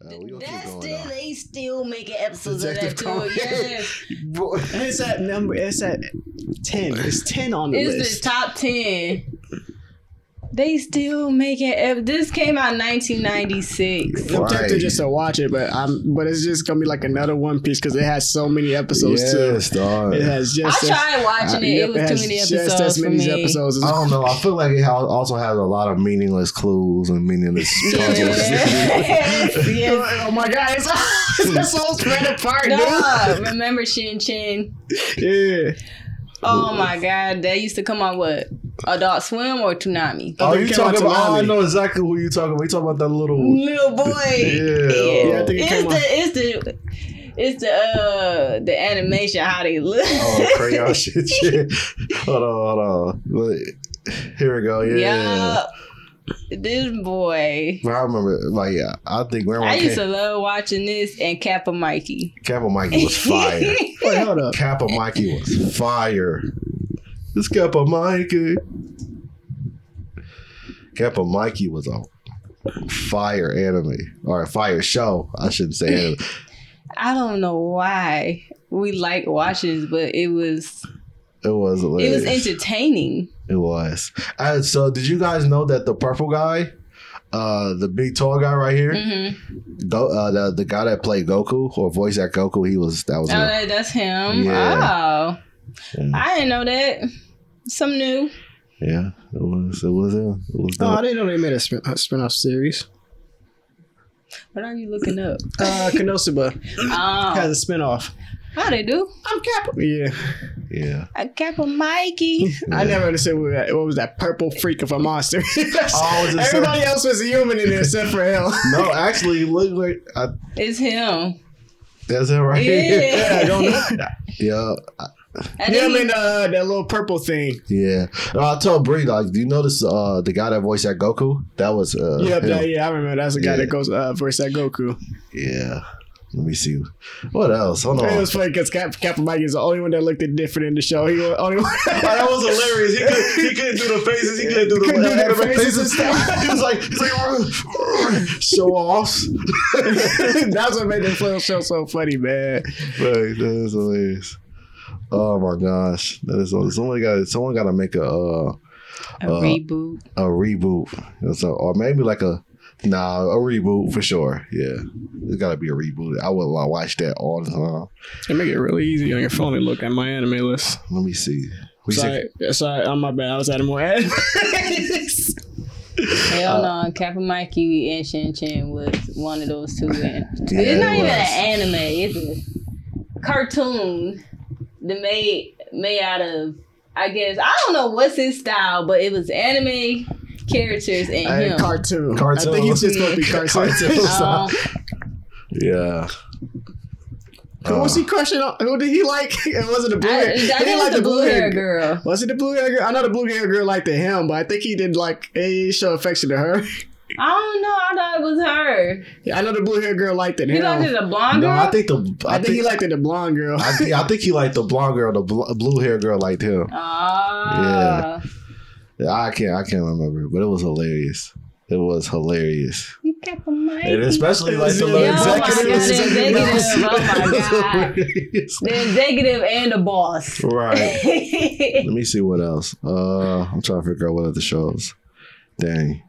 Uh, we gonna keep going. still though. they still making episodes Detective of that Conan. too. Yes, Boy, It's at number. It's at ten. It's ten on the it's list. the top ten. They still making ep- this came out in 1996. I'm tempted Right. just to watch it, but I'm. But it's just gonna be like another One Piece because it has so many episodes yes, too. dog. It has I just. as- tried watching it. Yep, it was has too many just episodes as for many me. episodes as I don't know. I feel like it also has a lot of meaningless clues and meaningless puzzles. Yes, yes. Oh my god, it's, it's so spread apart, Dog, remember Shin Chan? Yeah. Oh my god, that used to come on what? Adult Swim or Toonami? Oh, think you talking about? Oh, I know exactly who you talking about. You talking about that little? Little boy. Yeah. Yeah, I think it it's the on. it's the it's the uh the animation how they look. Oh, crayon shit, shit. Hold on, hold on. Wait. Here we go. Yeah. Yup. This boy. I remember, like, yeah, I think when I I used to love watching this and Kappa Mikey. Kappa Mikey was fire. Wait, hold up. Kappa Mikey was fire. This Kappa Mikey. Kappa Mikey was a fire anime or a fire show. I shouldn't say anime. I don't know why we like watching this, but it was It was it was entertaining. It was. Uh, so, did you guys know that the purple guy, uh, the big tall guy right here, hmm Go, uh, the the guy that played Goku or voice at Goku, he was that was Oh, him. that's him. Yeah. Oh, Yeah. I didn't know that. Some new. yeah, it was it was him. It was Oh, I didn't know they made a, spin- a spin-off series. What are you looking up? Uh, Konosuba has Oh, a spin-off. how they do? I'm Kappa. Yeah. yeah. A Kappa Mikey. I never understood what, that, what was that purple freak of a monster. Oh, was Everybody else was a human in there except for him. No, actually, look like I, It's him. that's it right Yeah. here. yeah, I don't know. Yeah, I- I Him think and uh, that little purple thing. yeah. No, I told Bree like, do you notice uh the guy that voiced at Goku? That was uh Yep, him. yeah, yeah, I remember. That's the guy Yeah. that goes uh, versus that Goku. yeah. Let me see. What else? Hold on. It was funny because Cap- Captain Mike is the only one that looked different in the show. He was only one. Oh, that was hilarious. He, could, he couldn't do the faces. He couldn't do the, Couldn't do the faces and stuff. He was like, he's like, show offs. That's what made the film show so funny, man. Right, that is hilarious. Oh my gosh, that is someone got someone got to make a uh, a Uh, reboot. a reboot, so, or maybe like a nah a reboot for sure. Yeah, it's got to be a reboot. I would like, watch that all the time. They make it really easy on your phone and look at my anime list. Let me see. We Sorry, sorry, I'm my bad. I was adding more ads. Hell uh, no, Kappa Mikey and Shin Chan was one of those two. And Yeah, it's not it even an anime. It's a cartoon that made made out of. I guess I don't know what's his style, but it was anime characters and Hey, him. cartoon. Cartoon. I think he's just supposed to be cartoon. Cartoon. Um, yeah. Who was he crushing on? Who did he like? It wasn't the blue I, hair. I he think didn't it was the blue hair girl. Was it the blue hair girl? I know the blue hair girl liked him, but I think he did like he show affection to her. I don't know. I thought it was her. I know the blue hair girl liked it. He him. thought it was a blonde No, girl? I think the I, think, he liked it, the blonde girl. I think, I think he liked the blonde girl, the bl- blue hair girl liked him. Ah. Yeah, I can't, I can't remember, but it was hilarious. It was hilarious, Kappa Mikey. and especially like the Yeah, little oh my God, the executive, oh my God. The executive and the boss. Right. Let me see what else. Uh, I'm trying to figure out what other shows. Dang.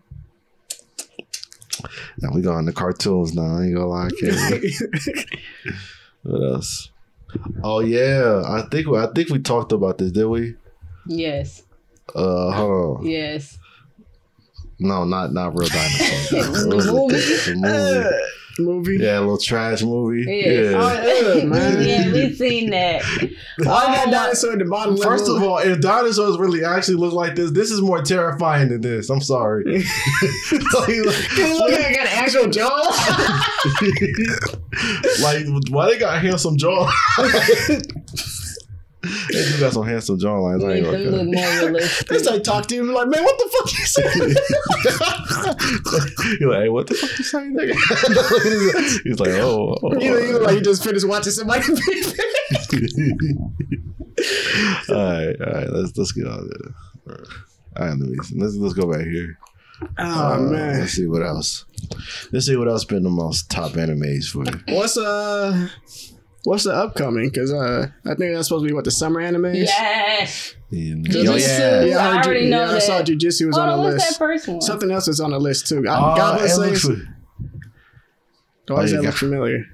Now we going to cartoons now. I ain't gonna lie. I can't. what else? Oh yeah, I think I think we talked about this, did we? yes. Uh, hold on. Yes. No, not not real dinosaurs. The movie? The movie. Movie. Yeah, a little trash movie. Yes. Oh, Yeah. yeah, man. Oh, yeah, we seen that. Why that Oh, dinosaur at the bottom? First level? of all, if dinosaurs really actually look like this, this is more terrifying than this. I'm sorry. like, look at got an actual jaw. like, why they got handsome jaw? They do got some handsome jawlines. I ain't gonna look more realistic. Like talk to him like, man, what the fuck you saying? You're like, hey, what the fuck you saying, nigga? He's like, oh. oh. you, know, you like you just finished watching some somebody. all right, all right. Let's let's get out of there. All right, let me let's let's go back here. Oh Uh, man, Let's see what else. Let's see what else been the most top animes for you. what's uh, what's the upcoming? Because uh, I think that's supposed to be what the summer anime. Yes. Yeah. Oh, yeah. Yeah, I heard already Ju- know yeah, I saw Jujutsu was Hold on on, the what's that list. first one? Something else was on the list too. Oh, Goblin it Slayer. looks- Why does Oh, that look got- familiar?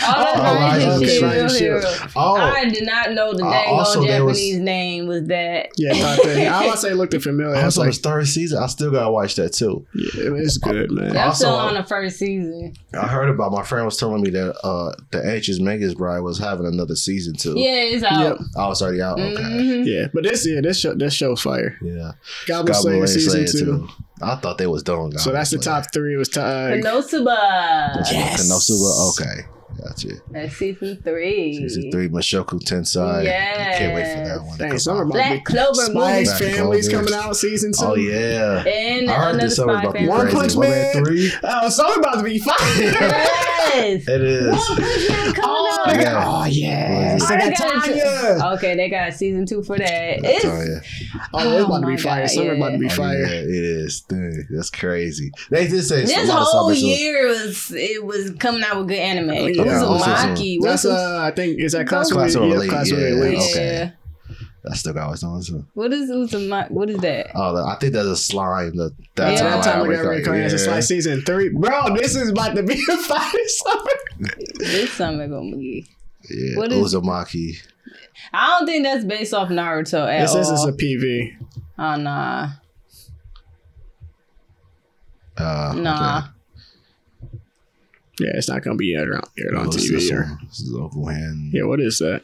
Oh, that's Oh, Rising Rising Shield. Shield. Oh, I did not know the Uh, dang also old there was- Japanese name was that. Yeah, I thought. I was to say it looked familiar. I was also like, the third season. I still gotta watch that too. yeah, it's good, man. I'm Also, still uh, on the first season. I heard about my friend was telling me that uh the Ancient Magus' Bride was having another season too. Yeah, it's out. Yep. Oh, it's already out. Okay. Mhm. Yeah, but this yeah, this show this show's fire. Yeah. Goblin, Goblin Slayer Slayer season two. I thought they was done. So that's the top three. It was uh, Konosuba. Yes. Konosuba. Okay. Gotcha. That's season three. Season three, Mushoku Tensei. Yes. Can't wait for that one. to come summer out. about Black Clover Spy movie. X Family's coming out season two. Oh yeah. And I heard another this summer's spy about to be One crazy. Punch One Man. three. Uh, oh, summer about to be fire. Yes. It is. One Punch Man coming oh, out. Yeah. oh yeah. What is So got got. Tanya. Okay, they got season two for that. That's It's all, yeah. Oh, it's about to be oh fire. God, Summer about to be. Oh, fire. yeah, it is. Dang, that's crazy. They did say this whole year was it was coming out with good anime. Yeah, Uzumaki. That's What's uh, I think is that class Class with of yeah, Elite, class with yeah. Elite. yeah. okay. I still got what's on. So. What is Uzumaki? What is that? Oh, the- I think that's a slime. The, that's Yeah. That time we got recall- reincarnated. It's yeah. like season three, bro. This is about to be a fire summer. This summer gonna be. Yeah, What is- Uzumaki. I don't think that's based off Naruto at This is all. is a PV. oh nah, Uh, nah. okay. Yeah, it's not gonna be aired on, aired on What's TV. this Or, one? Zokuhan. yeah, what is that?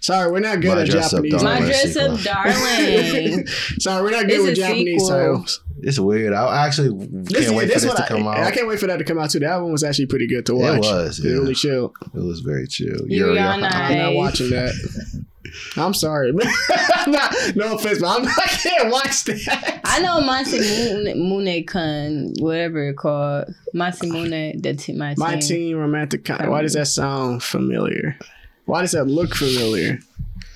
Sorry, we're not good My at Dress Japanese. Darling. My Darling dress up, darling. Sorry, we're not good It's with Japanese sequel. titles. It's weird. I actually can't This, wait this for this one to I, come out. I can't wait for that to come out too. That one was actually pretty good to watch. It was, It yeah. really chill. It was very chill. Yuri Yuri on on- Ice. I'm not watching that. I'm sorry, man. Not, no offense, but I'm, I can't watch that. I know Masamune Kun, whatever it called. Masamune, the t- my team. My teen romantic. Com- Why does that sound familiar? Why does that look familiar?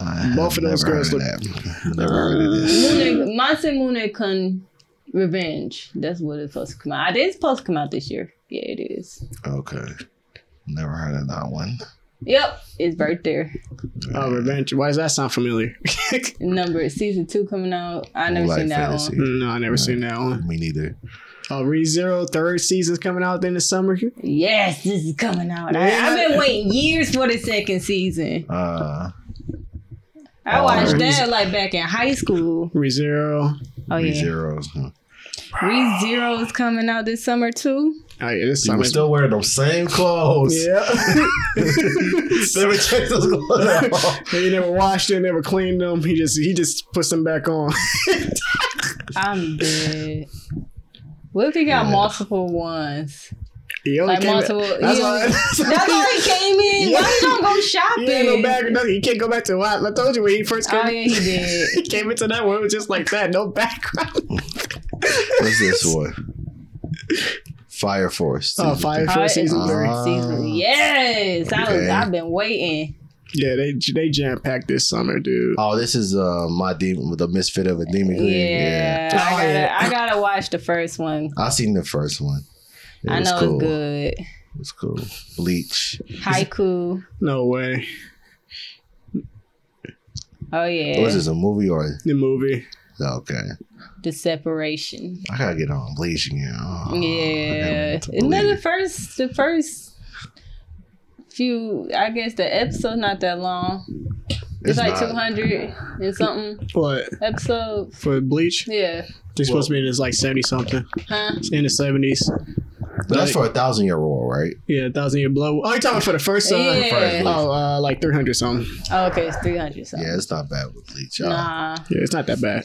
I Both of those never girls look- of that. Never heard of this. Mune, Kun Revenge. That's what it's supposed to come out. It's supposed to come out this year. Yeah, it is. Okay. Never heard of that one. Yep, it's right there. Oh, Revenge. Why does that sound familiar? Number season two coming out. I never Like seen that fantasy. one. no, I never seen that one. Me neither. Oh, ReZero third season's coming out in the summer. Yes, this is coming out. I, Yeah. I've been waiting years for the second season. Uh, I Oh, watched Rez- that like back in high school. ReZero. Oh yeah, zeros. Huh. Re Zero is coming out this summer too. Oh yeah, this You were still wearing those same clothes. yeah. Never check those clothes out. he never washed it, never cleaned them. He just he just puts them back on. I'm dead. What if he got Yeah. multiple ones? He only Like came. multiple. That's he- why. That's why he came in. Yeah. Why you don't go shopping? He ain't no bag or nothing. He can't go back to what I told you when he first oh, came. Oh yeah, he did. he came into that one. It was just like that, no background. What's this one? Fire Force. Oh, Fire three. Force season it's three. Ah. season- Yes, I was. Okay. I've been waiting. Yeah, they they jam packed this summer, dude. Oh, this is uh my demon, with the misfit of a demon queen. Yeah, Yeah. I gotta. yeah. I gotta watch the first one. I seen the first one. It I know cool. it's good. It's cool. Bleach. Haikyu. No way. Oh yeah, Was this a movie or The movie. okay? The separation. I gotta get on Bleach again. Oh, yeah, get to isn't the first? The first few. I guess the episode not that long. It's, It's like two hundred and something What episode for Bleach? Yeah. They're supposed to be in this like seventy something. Huh? In the seventies. That's for a thousand year war, right? Yeah, thousand year blow. Oh, you talking for the first? Uh, Yeah. first Oh, uh, like three hundred something. Oh, okay, it's three hundred something. Yeah, it's not bad with Bleach. y'all. Nah. Yeah, it's not that bad.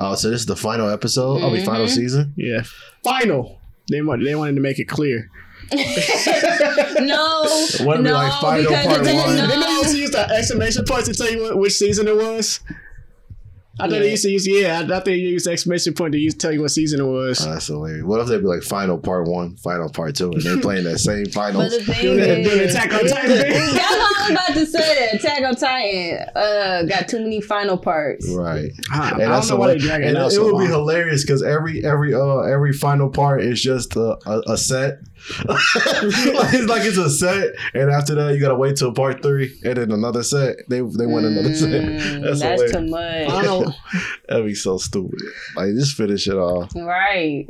Oh, so this is the final episode? Oh, the mm-hmm. final season? Yeah, final. They want they wanted to make it clear. no. Wouldn't be no, like final because part it didn't one. know. Didn't they used to use the exclamation points to tell you what, which season it was? I thought Yeah. they used to use yeah. I thought they used the exclamation point to use tell you what season it was. Oh, that's hilarious. What if they'd be like final part one, final part two, and they playing that same final? But finals? the thing Doing it- doing is, Attack on Titan. That's what I was about to say. That Attack on Titan uh, got too many final parts. Right. I, I And don't that's know why they hilarious. drag it And out it, so would be hilarious because every every uh every final part is just a, a, a set. like, it's like it's a set, and after that you gotta wait till part three, and then another set. They they win another set. Mm, That's, that's, hilarious. too I much. don't know. That'd be so stupid. Like just finish it off. Right.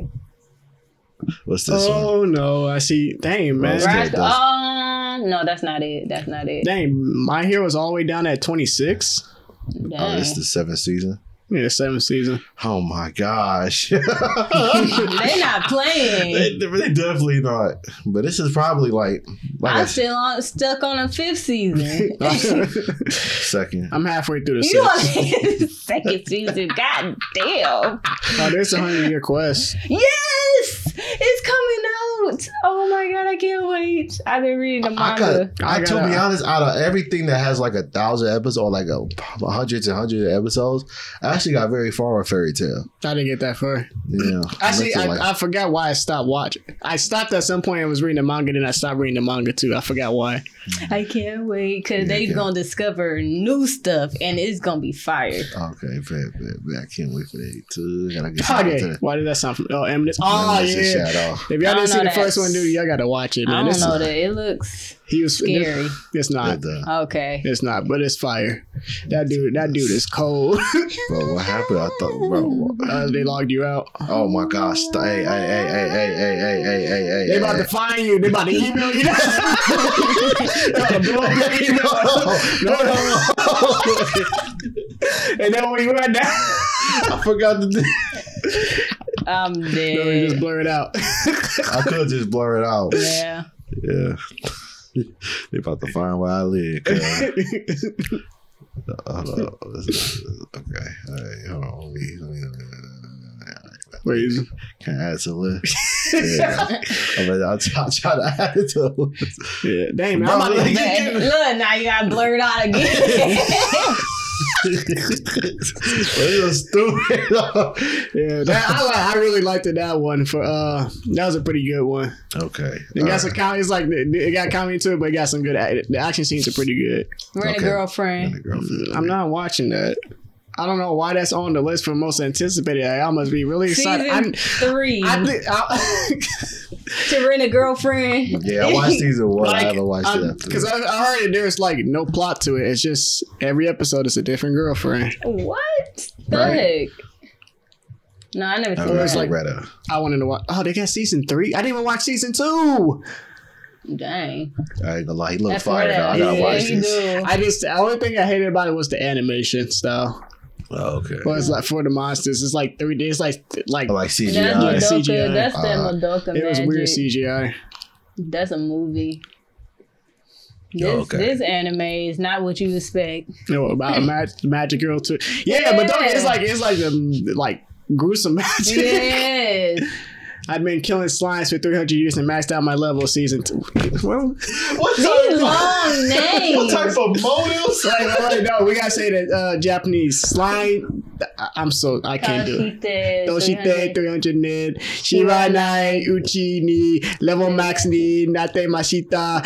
What's this one? Oh no! I see. Dang man. Right. Right. Um, no, that's not it. That's not it. Dang, my hero's all the way down at twenty six. Oh, Dang. this is the seventh season. Yeah, seventh season. Oh my gosh. They're not playing. they, they definitely not. But this is probably like like I'm a still on, stuck on the fifth season. second. I'm halfway through the you sixth. the second season? God damn! Oh, there's a hundred year quest. Yes, it's coming out. Oh my god, I can't wait. I've been reading the I manga. got, I, I to gotta- be honest, out of everything that has like a thousand episodes or like a hundreds and hundreds of episodes, I actually got very far with Fairy Tail. I didn't get that far. Yeah, Actually, I, like- I forgot why I stopped watching. I stopped at some point and was reading the manga, then I stopped reading the manga too. I forgot why. I can't wait because Yeah, they yeah. gonna discover new stuff and it's gonna be fire. okay, bet, bet, bet. I can't wait for that too. Gotta get Okay, why did that sound? From, oh, Eminence. Oh Nemesis yeah. Shadow. If y'all I didn't see the first that. one, dude, y'all gotta watch it, man. I don't This- know that it looks He was scary. It's not. But, uh, Okay. It's not, but it's fire. That dude, that dude is cold. bro, what happened? I thought, bro. uh, they logged you out. Oh my gosh! Hey, hey, hey, hey, hey, hey, hey, hey, hey, hey. They about to find you. They about to email you. They about to blow up your email. no, no, no. And then when you went down, I forgot to do. I'm no, you just blur it out. I could just blur it out. Yeah. Yeah. they about to find where I live. Uh, hold on. Okay. All right. Hold on. Let me- let me- let me- Wait, Can I add to the list? Yeah. I mean, I'll, try, I'll try to add it to the list. yeah, dang man, Bro, I'm about to like- get Look, now you got blurred out again. It's a stupid. Yeah, that, I. I really liked it, that one. For uh, that was a pretty good one. okay. It got all some comedy. It's like it it got comedy to it, but it got some good. act- The action scenes are pretty good. Rent Okay. a girlfriend. And the girlfriend. I'm not watching that. I don't know why that's on the list for most anticipated. I must be really excited. Season I'm, three. I think I, to rent a girlfriend. Yeah, I watched season one. I haven't watched it because I, I heard there's like no plot to it. It's just every episode is a different girlfriend. What the Right. heck? No, I never I seen was that. like- read. I wanted to watch. Oh, they got season three. I didn't even watch season two. Dang. I ain't gonna lie. He looked That's fire. I I gotta yeah, watch this. do. I just the only thing I hated about it was the animation style. Oh, okay. Well, it's like for the monsters. It's like three D. It's like like I like That's CGI. Madoka. CGI. That's that Uh, Madoka it was magic. weird CGI. That's a movie. This, Oh, okay. this anime is not what you expect. You know, about a mag- magic girl too. Yeah, but don't, it's like it's like the like gruesome magic. Yes. I've been killing slimes for 300 years and maxed out my level season two. Well, What These long names. of motives? like, like, no, we gotta say that uh, Japanese slime. I- I'm so I can't do it. Kashite, Toshite 300 nen, Shiranai, Uchi ni, level max ni, Nate Mashita.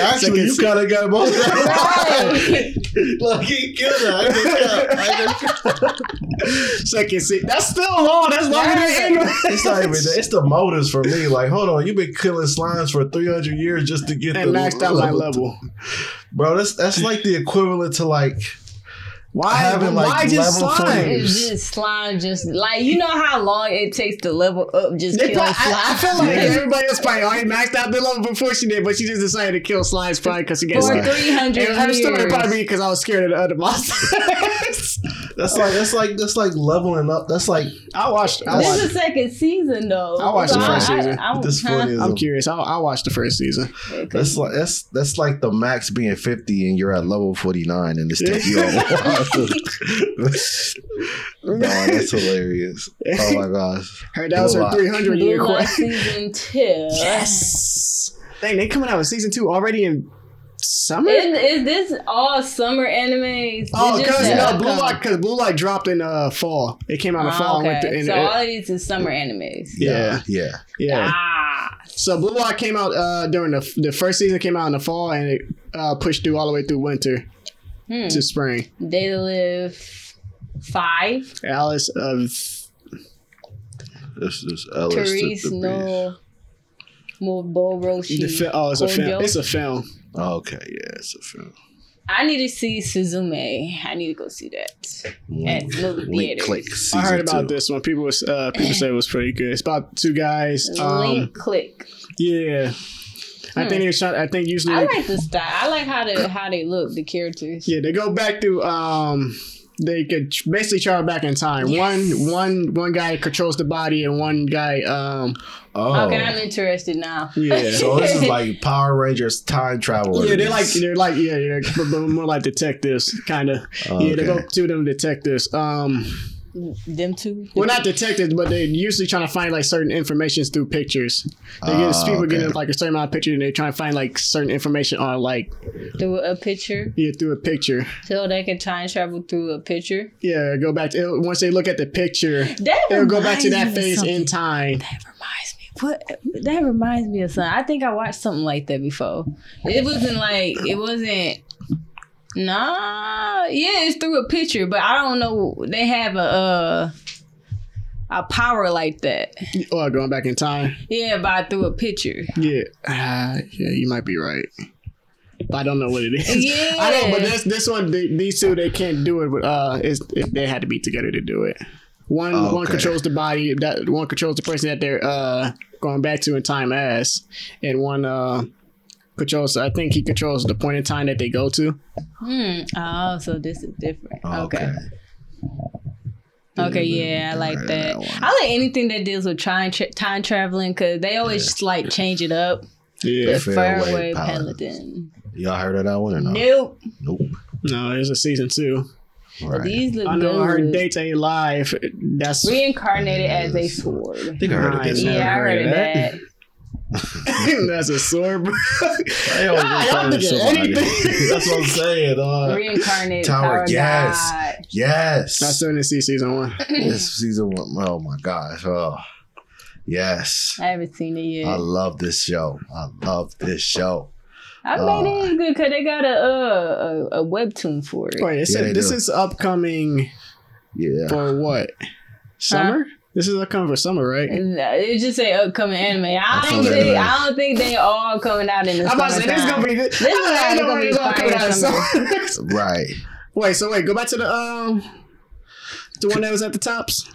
Actually, you kind of got most of Right. Look, he killed it. I didn't count. I didn't count. Second seat. That's still long. That's longer than English. It's not even that. It's the motives for me. Like, hold on, you've been killing slimes for 300 years just to get And the maxed out my level. Bro, that's that's like the equivalent to like Why? Having, like, why just level slime? It's just slime, just like you know how long it takes to level up just They killing probably, slime. I, I feel like Yeah. everybody else probably already maxed out their level before she did, but she just decided to kill slimes probably because she gets for three hundred her story probably because I was scared of the other monsters. that's like that's like that's like leveling up. That's like I watched. I This watched. is the second season though. I watched the first I- season. I, I, this huh? funny. I'm curious. I, I watched the first season. That's like that's that's like the max being 50 and you're at level 49 and this takes you all No, that's hilarious. Oh my gosh. Heard that was Do a her 300 year Blue quest. season two. Yes. Dang, they coming out with season two already in Summer. Is, is this all summer animes? Oh, because no, Blue upcoming- Light, because Blue Light dropped in uh fall. It came out in Ah, fall. and okay. went to, and so it- all of these is summer animes. yeah, yeah. yeah. Ah, So Blue Lock came out uh, during the the first season came out in the fall and it uh, pushed through all the way through winter hmm. to spring. They live five. Alice of This is Ellis. to Therese the no Maboroshi. the fi- oh, it's a film. It's a film. Beast. Okay, yeah, it's a film. I need to see Suzume. I need to go see that. At movie link theaters. click. I heard about two. this one. People was uh, people said it was pretty good. It's about two guys. Um, Link click. yeah, I Hmm. think they was trying. I think usually. I like the style. I like how they how they look. The characters. yeah, they go back to um. They could basically travel back in time. Yes. One one one guy controls the body, and one guy um Oh, Okay, I'm interested now. yeah. so this is like Power Rangers time travel. Yeah, they're like they're like yeah, they're but- but more like detectives, kind of. Yeah, they go to them detectives. Um, Them two. well, not detectives, but they're usually trying to find like certain information through pictures. They get Ah, people okay. getting like a certain amount of pictures, and they're trying to find like certain information on like through a picture, yeah through a picture. so they can time travel through a picture. Yeah, go back to it'll- once they look at the picture, That it'll go back to that me phase in time. That reminds me. What? That reminds me of something. I think I watched something like that before. It wasn't like it wasn't. Nah, yeah, it's through a picture, but I don't know. They have a uh, a power like that. Or going back in time. Yeah, by through a picture. Yeah, uh, yeah, you might be right. But I don't know what it is. Yeah. I know, but this this one, they, these two, they can't do it. But uh, it's, it, they had to be together to do it. One Oh, one okay. controls the body. That one controls the person that they're uh going back to in time as, and one uh controls. I think he controls the point in time that they go to. Hmm. Oh, so this is different. Oh, okay. Okay, yeah, I like that. that. I like anything that deals with time tra- time traveling because they always just like change it up. Yeah. The Faraway Faraway Paladin. Y'all heard of that one or no? Nope. Nope. No, there's a season two. Right. These look I know her good. dates ain't live. That's Reincarnated as a sword. I think I heard of this. Yeah, I heard of that. that's a sword. bro. I always Ah, refer y'all to thinking somebody. anything. That's what I'm saying. dog. Reincarnated Tower, Tower, yes. God. yes. I still didn't see season one. this season one. Oh my gosh. Oh, yes. I haven't seen it yet. I love this show. I love this show. I bet uh, it is good because they got a, uh, a a webtoon for it. Wait, it Yeah, said this do. is upcoming Yeah. for what? Summer? This is upcoming for summer, right? It just say upcoming anime. I don't think anime. I don't think they all coming out in the I'm about to say this is gonna be good. This is I know gonna be all coming out fire summer. summer. Right. wait, so wait, go back to the um, the one that was at the tops.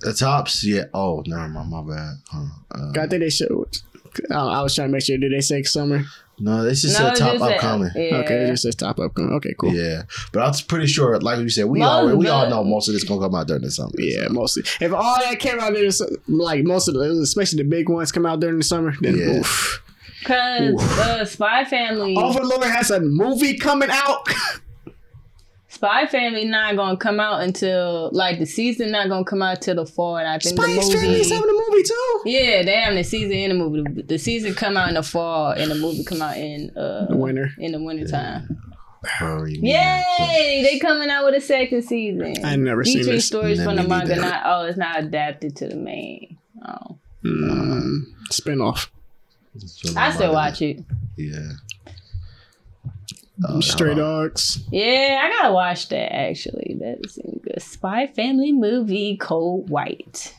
The tops. Yeah. Oh, never mind. My bad. Huh. Uh, I think they should. I, I was trying to make sure. Did they say summer? No, this is No, said top just that- upcoming. Yeah. Okay, it just says top upcoming. Okay, cool. Yeah, Yeah, but I was pretty sure, like you said, we Most all we of all know most of this gonna come out during the summer. so. mostly. If all that came out there, like most of the, especially the big ones, come out during the summer, then Yeah. oof. Cause uh, Spy Family, Overlord has a movie coming out. Spy Family not gonna come out until like the season not gonna come out till the fall. And I think Spice the movie, Family's having a movie too. yeah, they having the season in the movie. The season come out in the fall and the movie come out in uh The winter. in the winter time. Hurry, Yay! They coming out with a second season. I never seen Featuring this. stories from the manga. Not oh, it's not adapted to the main. Oh, Mm, spinoff. I still watch it. Yeah. Oh, Stray hold on. Dogs. Yeah, I gotta watch that actually. That's a good. Spy Family movie, Code White.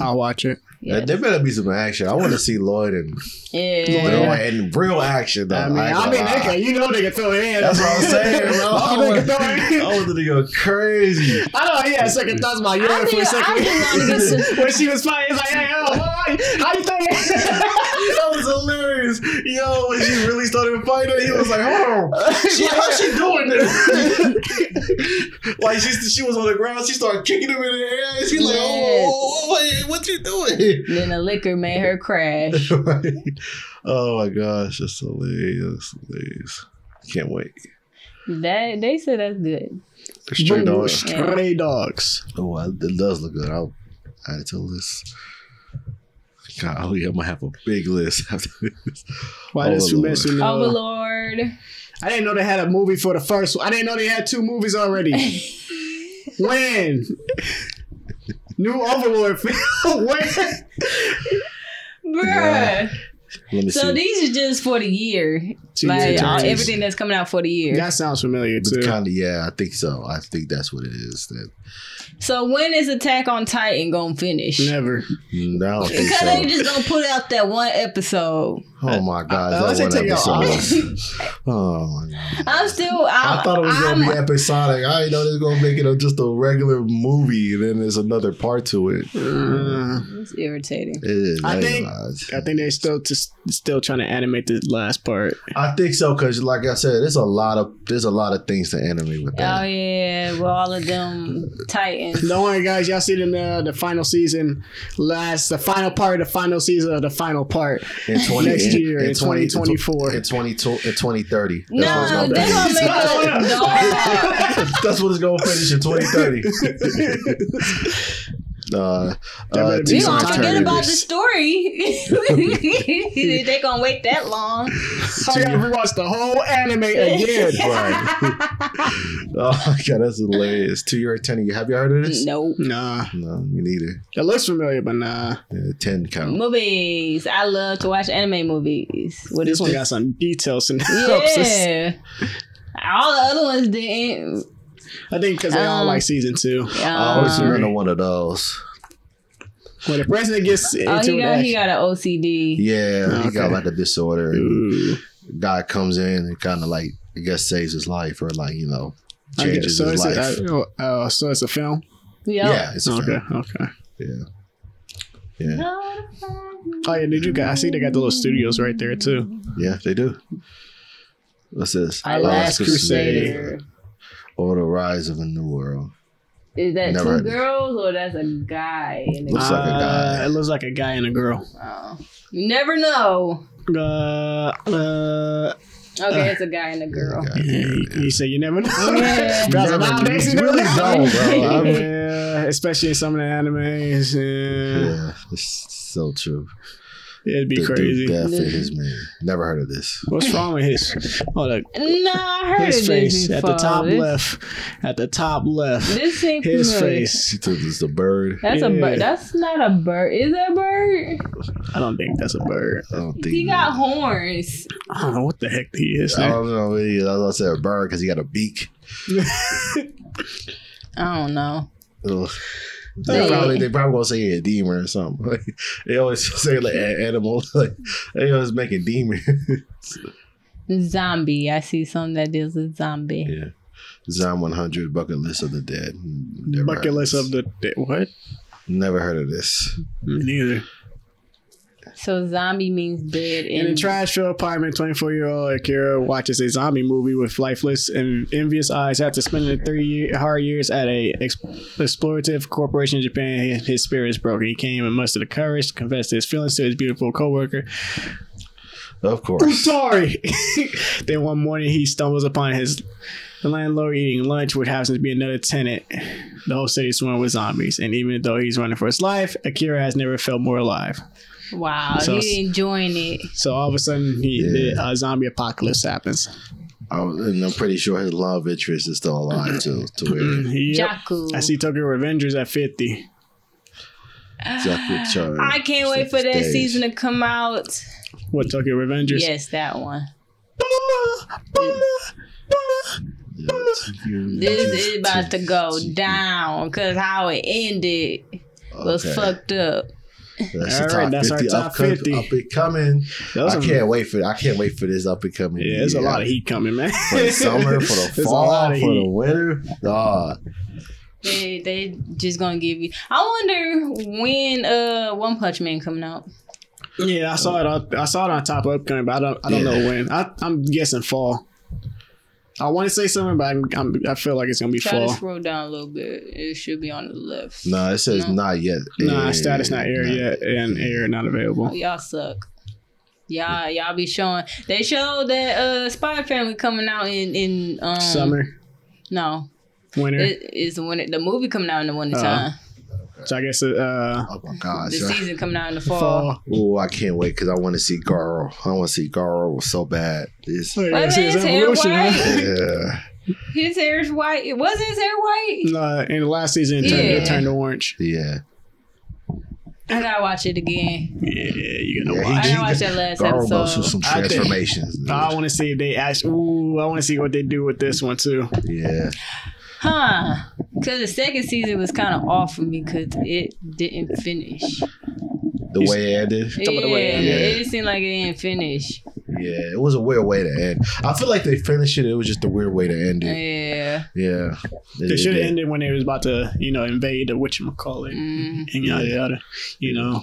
I'll watch it. Yeah, Yes. There better be some action. I want to see Lloyd and Yeah. Lloyd and real action. Though. I mean, ain't I gonna mean, they can, you know, they can throw it in. That's what I'm saying, bro. I want, can throw it in. I want to go crazy. I know he had second thoughts about you I for a second. I think when she was fighting, he's like, hey, yo, how you think? that was. Yo, when she really started fighting, he was like, "Hold oh, on, she, how's she doing this?" like she she was on the ground, she started kicking him in the air. And she's like, "Oh, oh, oh, what you doing?" Then the liquor made her crash. oh my gosh, that's hilarious. That's hilarious. Can't wait. That they said that's good. Straight Boom, dog. Stray dogs. Oh, it does look good. I'll add it to the list. Golly, I'm gonna have a big list after this. Why oh, does Overlord. Fumetsu uh, no? Overlord. I didn't know they had a movie for the first one. I didn't know they had two movies already. when? New Overlord film. when? Bruh. Yeah. Let me So see. these are just for the year. Two like all, everything that's coming out for the year. That sounds familiar too. Kind of, yeah, I think so. I think that's what it is. That So when is Attack on Titan gonna finish? Never. no, I don't think Because so. they just gonna put out that one episode. oh my god, Uh, let's that one episode. oh my god. I'm still. I'm, I thought it was I'm, gonna be episodic. I didn't know they was gonna make it a, just a regular movie, and then there's another part to it. Uh, It's irritating. It is. I think- gonna. I think they're still just still trying to animate the last part. I think so because, like I said, there's a lot of there's a lot of things to animate with Oh yeah, well all of them Titans. Don't worry, guys. Y'all see the uh, the final season, last the final part of the final season of the final part. In 20, Next in- year, in 20 2024. in 20, in 2030. That's No, what it's gonna they gonna make a dog. That's what it's gonna finish in 2030. uh, That uh, better We Team some gonna forget about the story. they gonna wait that long. I gotta rewatch the whole anime again. Right. oh my god, that's hilarious. To your ten, have you heard of this? Nope. Nah, No, me neither. it looks familiar, but nah. Yeah, ten count. Movies. I love to watch anime movies. What This is one this? got some details and Yeah. All the other ones didn't. I think because they all Um, like season two. I always remember one of those. When the president gets into oh, he the got he got an OCD. Yeah, he got like a disorder. And Ooh. guy comes in and kind of like I guess saves his life or like you know I changes so his life. a, uh, uh, so it's a film. Yep. Yeah, it's a Okay, film. okay. Yeah, yeah, Oh yeah, did you guys? I see they got the little studios right there too. yeah. They do. What's this? Our Last Crusade. Or the rise of a new world. Is that Never two heard of it. girls or that's a guy? And a Looks like a guy. Uh, it looks like a guy and a girl. Oh. You never know. Uh, uh, Okay, it's a guy and a girl. Yeah, you, you say you never know. Yeah. Because Never- nowadays you you really know. don't, bro. I'm- yeah, especially in some of the animes. Yeah, yeah, it's so true. It'd be The dude crazy. death in his man. Never heard of this. What's wrong with his? Oh, look, Nah, I heard his of face at the top This- left. At the top left, This seems his familiar. face. He took this a bird. That's a bird. That's not a bird. Is that a bird? I don't think that's a bird. I don't think He got horns. I don't know what the heck he is. I don't know. He, I was gonna say a bird because he got a beak. I don't know. Ugh. They Hey. probably they probably gonna say a demon or something. Like, they always say like an animal. Like they always making demon. Zombie. I see something that deals with zombie. yeah. Zom 100 bucket list of the dead. Never Bucket list of the dead. what? Never heard of this. Neither. So zombie means dead. In a trash-filled apartment, 24-year-old Akira watches a zombie movie with lifeless and envious eyes. After spending three hard years at a ex- exploitative corporation in Japan, his, his spirit is broken. He came and mustered the courage to confess his feelings to his beautiful coworker. Of I'm course. sorry. then one morning, he stumbles upon his landlord eating lunch, which happens to be another tenant. The whole city is swarmed with zombies, and even though he's running for his life, Akira has never felt more alive. Wow, So- he enjoying it. So all of a sudden, he, Yeah. the uh, zombie apocalypse happens. I was, and I'm pretty sure his love interest is still alive too. To where Yep. Jaku. I see Tokyo Revengers at 50. Jack Charge. I can't wait for that Stage. season to come out. What, Tokyo Revengers? Yes, that one. Yeah. This is about to go down because how it ended was Okay. fucked up. That's All the right, top that's our top up, 50. up and coming. Those I can't wait for I can't wait for this up and coming. Yeah, there's a lot of heat coming, man. for the summer, for the fall, lot for of the winter. Ah, They they just gonna give you. I wonder when uh One Punch Man coming out. Yeah, I saw it. On, I saw it on top of upcoming, but I don't. I don't Yeah. know when. I, I'm guessing fall. I want to say something, but I'm, I'm, I feel like it's gonna be Try fall. to scroll down a little bit. It should be on the left. no, it says No. not yet. Nah, Eh, status not air not- yet, and air not Oh, available. y'all suck. Y'all y'all be showing. They showed that uh Spy Family coming out in in um Summer, No, winter. it is the winter. The movie coming out in the winter Uh, time. So I guess uh, Oh my gosh. The season coming out in the fall. fall. Oh, I can't wait because I want to see Garo. I want to see Garo so bad. It's, Oh, yeah, his his hair evolution, huh? white? yeah, His hair's white. It wasn't his hair white. Uh, in the last season, it turned, Yeah. it turned orange. yeah. I gotta watch it again. Yeah, you gotta Yeah, watch. I he- didn't watch that last Garo goes through episode. some I think- transformations. I want to see if they actually. Ooh, I want to see what they do with this one too. yeah. Huh. Because the second season was kind of off for me because it didn't finish. The way it ended. Yeah, about the way it ended. it seemed like it didn't finish. Yeah, it was a weird way to end. I feel like they finished it. It was just a weird way to end it. Yeah. Yeah. It- They it should have did. ended when they was about to, you know, invade the whatchamacallit Mm. and yada yada. You know,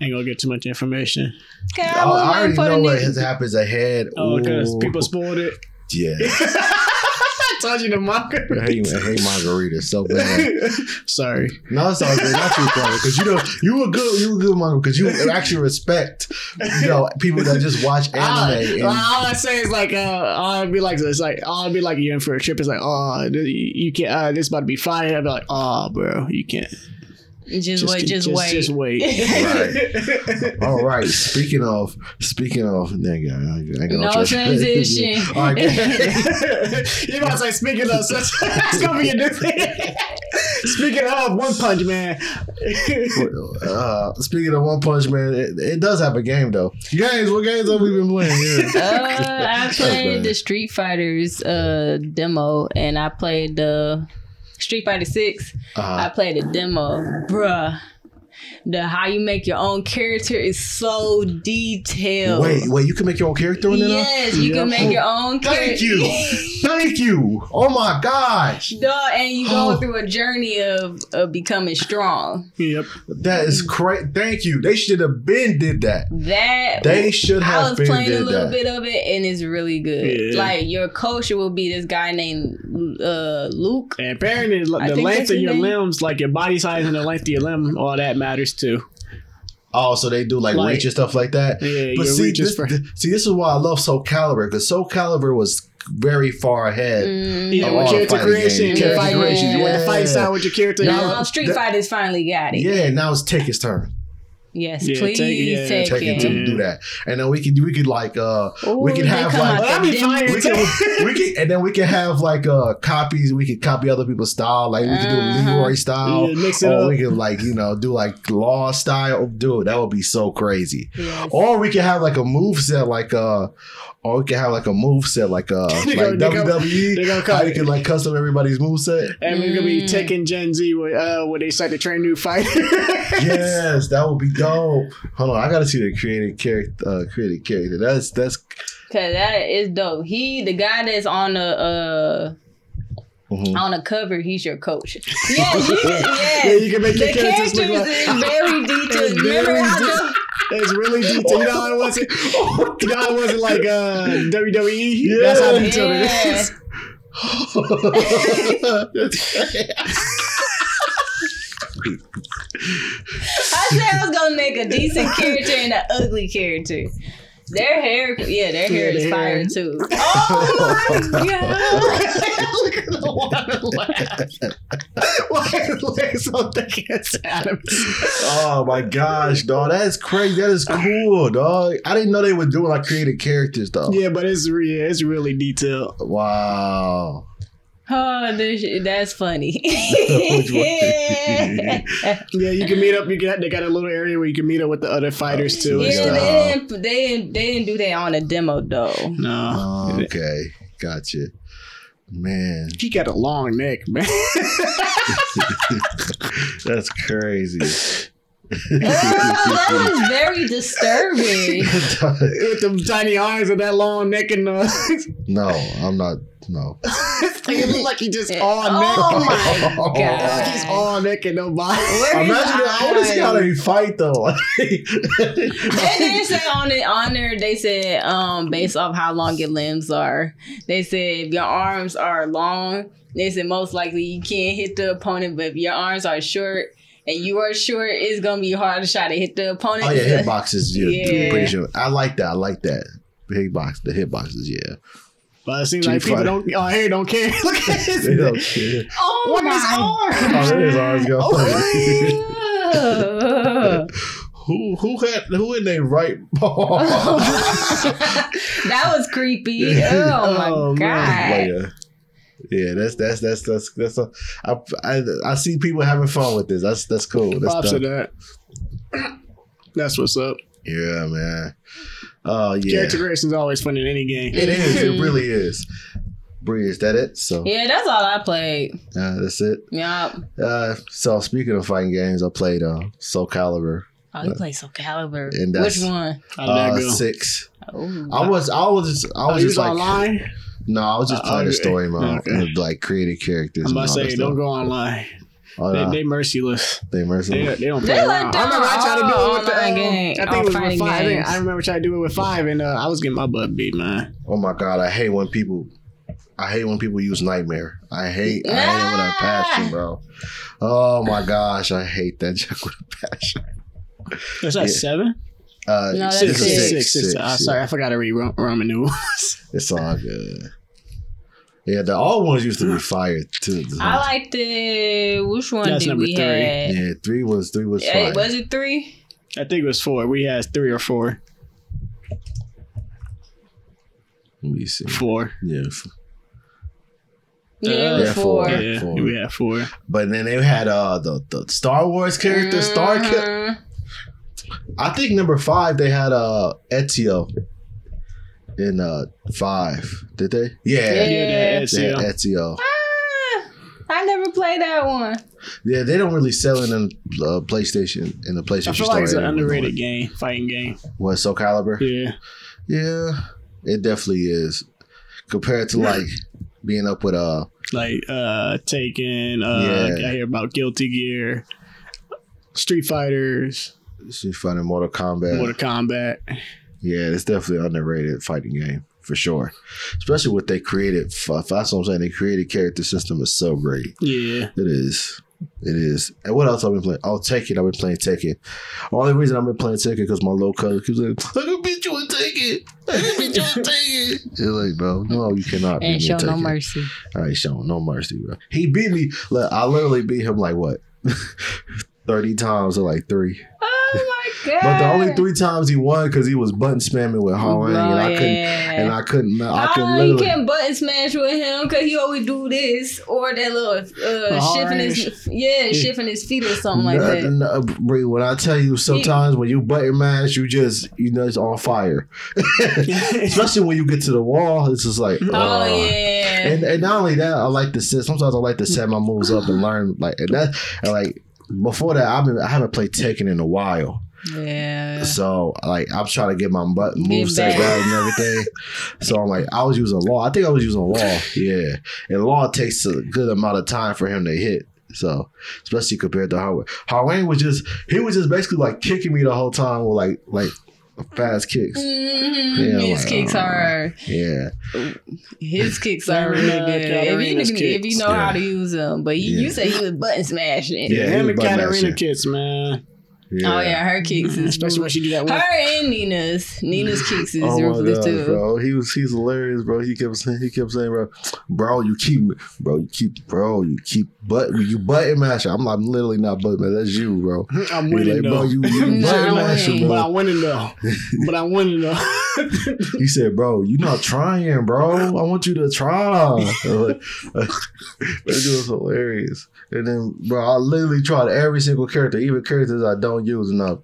ain't gonna get too much information. Okay, I, I was I already waiting for know what news. happens ahead. Oh, because Ooh. people spoiled it. Yeah. I told you the manga. I hate, I hate margarita so bad. Sorry. No, it's all good. Not too funny because you know you were good. You were good manga because you actually respect you know people that just watch All, anime. And, all I say is like, uh, all I'd be like, it's like, all I'd be like, you're in for a trip. It's like, oh, you can't. Uh, this about to be fire. I'd be like, oh, bro, you can't. Just, wait, just, wait. Just wait. Right. All right. Speaking of, speaking of, nigga, I ain't- I ain't No transition. All right. you about to say, speaking of, such, that's gonna be a different. speaking of One Punch Man, Uh, speaking of One Punch Man, it, it does have a game though. Games, what games have we been playing? Yeah. Uh, I played bad. the Street Fighters uh, demo, and I played the Street Fighter Six. I Uh, played a demo, bruh. The how you make your own character is so detailed. wait, wait, you can make your own character in there now? Yes, you Yep. can make your own character. Thank you. Thank you. Oh my gosh. Duh, and you go Oh. through a journey of, of becoming strong. yep. That is great. Thank you. They should have been did that. That They should I have was been playing a did little that. bit of it, and it's really good. Yeah. Like your coach will be this guy named uh, Luke. And apparently, the length of your name. limbs, like your body size and the length of your limb, all that matters too. Oh, so they do like, Like- reach and stuff like that. Yeah, But see, this, for- th- see, this is why I love Soul Calibur because Soul Calibur was very far ahead. Mm. Yeah, with character creation, games. your Yeah. fight creation, you want to fight Yeah. style with your character. Now- Now Street that- Fighters finally got it. Yeah, now it's take his turn. Yes, Yeah, please take- yeah, take, Take it it. to do that, and then we could we could like uh we Ooh, could have like out That'd be the fire. demo- we can, we can, and then we can have like uh copies. We could copy other people's style. Like we could do Uh-huh. Leroy style, Yeah, it or up. we could like you know do like Law style. Dude, that would be so crazy. Yes. Or we could have like a move set, like uh, or we could have like a move set, like uh, like gonna- WWE. they gonna how you can like custom everybody's move set. And we're gonna be Mm. taking Gen Z where, uh, where they start to train new fighters. yes, that would be dope. Hold on, I gotta see the created character. Uh, created character. That's that's. Cause that is dope. He, the guy that's on the uh mhm. on the cover, he's your coach. Yeah, you can, yes. Yeah, you can make the your characters characters look like- is very detailed. It's Remember very how de- the, It's really detailed. You know how it wasn't. You know how it wasn't like uh, WWE. That's how Yeah. detailed it Yeah. is. I said I was gonna make a decent character and an ugly character. Their hair, yeah, their hair is their fire too. Oh, oh my god! Look at the water laugh. Why is leg so thick as Adams? oh my gosh, dog, that's crazy. That is cool, dog. I didn't know they were doing like created characters, though. Yeah, but it's re- yeah, it's really detailed. Wow. Oh, this, that's funny. Which one? Yeah, you can meet up. You can. They got a little area where you can meet up with the other fighters too. Yeah, stuff. they didn't, they didn't. They didn't do that on a demo though. No, Oh, okay, gotcha. Man, he got a long neck, man. that's crazy. That was very disturbing. with them tiny arms and that long neck and uh, no, I'm not. No. it look like he just all Oh neck. my Oh, god! He's all neck and no body. Where Imagine his that. I want to see how eyes? they fight though. They didn't say on it on there. They said um based off how long your limbs are. They said if your arms are long, they said most likely you can't hit the opponent. But if your arms are short and you are short, it's gonna be hard to try to hit the opponent. oh yeah, hitboxes. Yeah, Yeah. pretty sure. I like that. I like that. The hitbox. The hitboxes. Yeah. But it seems Street like people don't. Oh, hey, don't care. Look at his. They don't care. Oh What is my Oh, it is ours, go. God. who who had who in their right? that was creepy. Oh my Oh, man. Like, god. uh, yeah, that's that's that's that's that's. A, I, I I see people having fun with this. That's that's cool. That's Props to that. That's what's up. Yeah, man. Oh yeah, Character creation's always fun in any game. it is. It Mhm. really is. Bree, is that it? So Yeah, that's all I played. uh, that's it. Yep. Uh, so speaking of fighting games, I played uh, Soul Calibur. Oh, you play Soul Calibur. And that's- Which one? How did that Uh, six. Oh. I was I was just I Oh, was you just was like online? no, I was just Uh, playing the story mode Okay. and like creating characters. I'm and about to say, stuff. don't go online. Oh, They, no, they merciless. they merciless. They, they don't play They around. I remember I tried to do it with the um, game- I think oh, it was with five. I, think. I remember trying to do it with five, and uh, I was getting my butt beat, man. Oh my god, I hate when people I hate when people use nightmare. I hate I hate it with a passion, bro. Oh my gosh, I hate that joke with a passion. Is that Yeah. seven? Uh, No, that's this is six. Six, six, six, uh, yeah. sorry, I forgot to read Ro- Roman numerals. It's all good. Yeah, the old ones used to be fire too. I liked it. Which one That's did number we three. have? yeah, three was three was Hey, fire. was it three? I think it was four. We had three or four. Let me see. Four. Yeah, f- Yeah, it Uh, yeah, four. four. Yeah, four. we had four. but then they had uh the, the Star Wars character Star. Ki- Mhm. I think number five they had uh Ezio in uh five. Did they? Yeah, Yeah. Yeah, that's they Ezio. Ah, I never played that one. Yeah, they don't really sell it in uh, PlayStation in the PlayStation I feel like it's an anymore. underrated game, fighting game. What Soul Calibur? Yeah. Yeah, it definitely is compared to like being up with uh Like uh Tekken, uh Yeah. I hear about Guilty Gear, Street Fighters, Street Fighter, Mortal Kombat. Mortal Kombat. Yeah, it's definitely an underrated fighting game for sure. Especially what they created. f- That's what I'm saying. They created character system is so great. Yeah. It is. It is. And what else I've been playing? Oh, Tekken. I've been playing Tekken. Only reason I've been playing Tekken because my little cousin keeps saying, I can beat you in Tekken. I can beat you in Tekken. It's like, bro, no, you cannot beat me show in no mercy. I ain't showing no mercy, bro. He beat me. Like, I literally beat him like what? 30 times or like three. Oh, Oh my god! But the only three times he won because he was button spamming with Hwoarang and I couldn't and I couldn't I Oh, couldn't you literally can't button smash with him because he always do this or that little uh, shifting his yeah, shifting his feet or something like that. no, when I tell you sometimes when you button mash, you just you know it's on fire. Especially when you get to the wall, it's just like Oh uh, yeah, And, and not only that, I like to set. Sometimes I like to set my moves up and learn. Like and that, and like before that, I've been I haven't played Tekken in a while. yeah. So like I'm trying to get my butt move set and everything. So I'm like I was using law. I think I was using law. Yeah, and law takes a good amount of time for him to hit. So especially compared to Hwoarang, Hwoarang was just he was just basically like kicking me the whole time with like like fast kicks. Mhm. Yeah, his like, kicks uh, are Yeah, his kicks are really good. If you, Katarina's if you kicks, know how to use them, but you, Yeah. you said he was button smashing. Yeah, Him was and button Katarina mashing. kits, man. Oh, yeah. Oh yeah, her kicks mm-hmm. is Especially when she do that her and Nina's. Nina's kicks is Oh my ruthless god, too. bro! He was he's hilarious, bro. He kept saying he kept saying, bro, bro, you keep, bro, you keep, bro, you keep, but you button masher. I'm like, I'm literally not button masher. That's you, bro. I'm He winning like, though. bro, you, you No, button I'm masher, winning. but bro. I'm winning though. but I'm winning though. He said, bro, you not trying, bro. I want you to try. that was hilarious. And then, bro, I literally tried every single character, even characters I don't use enough.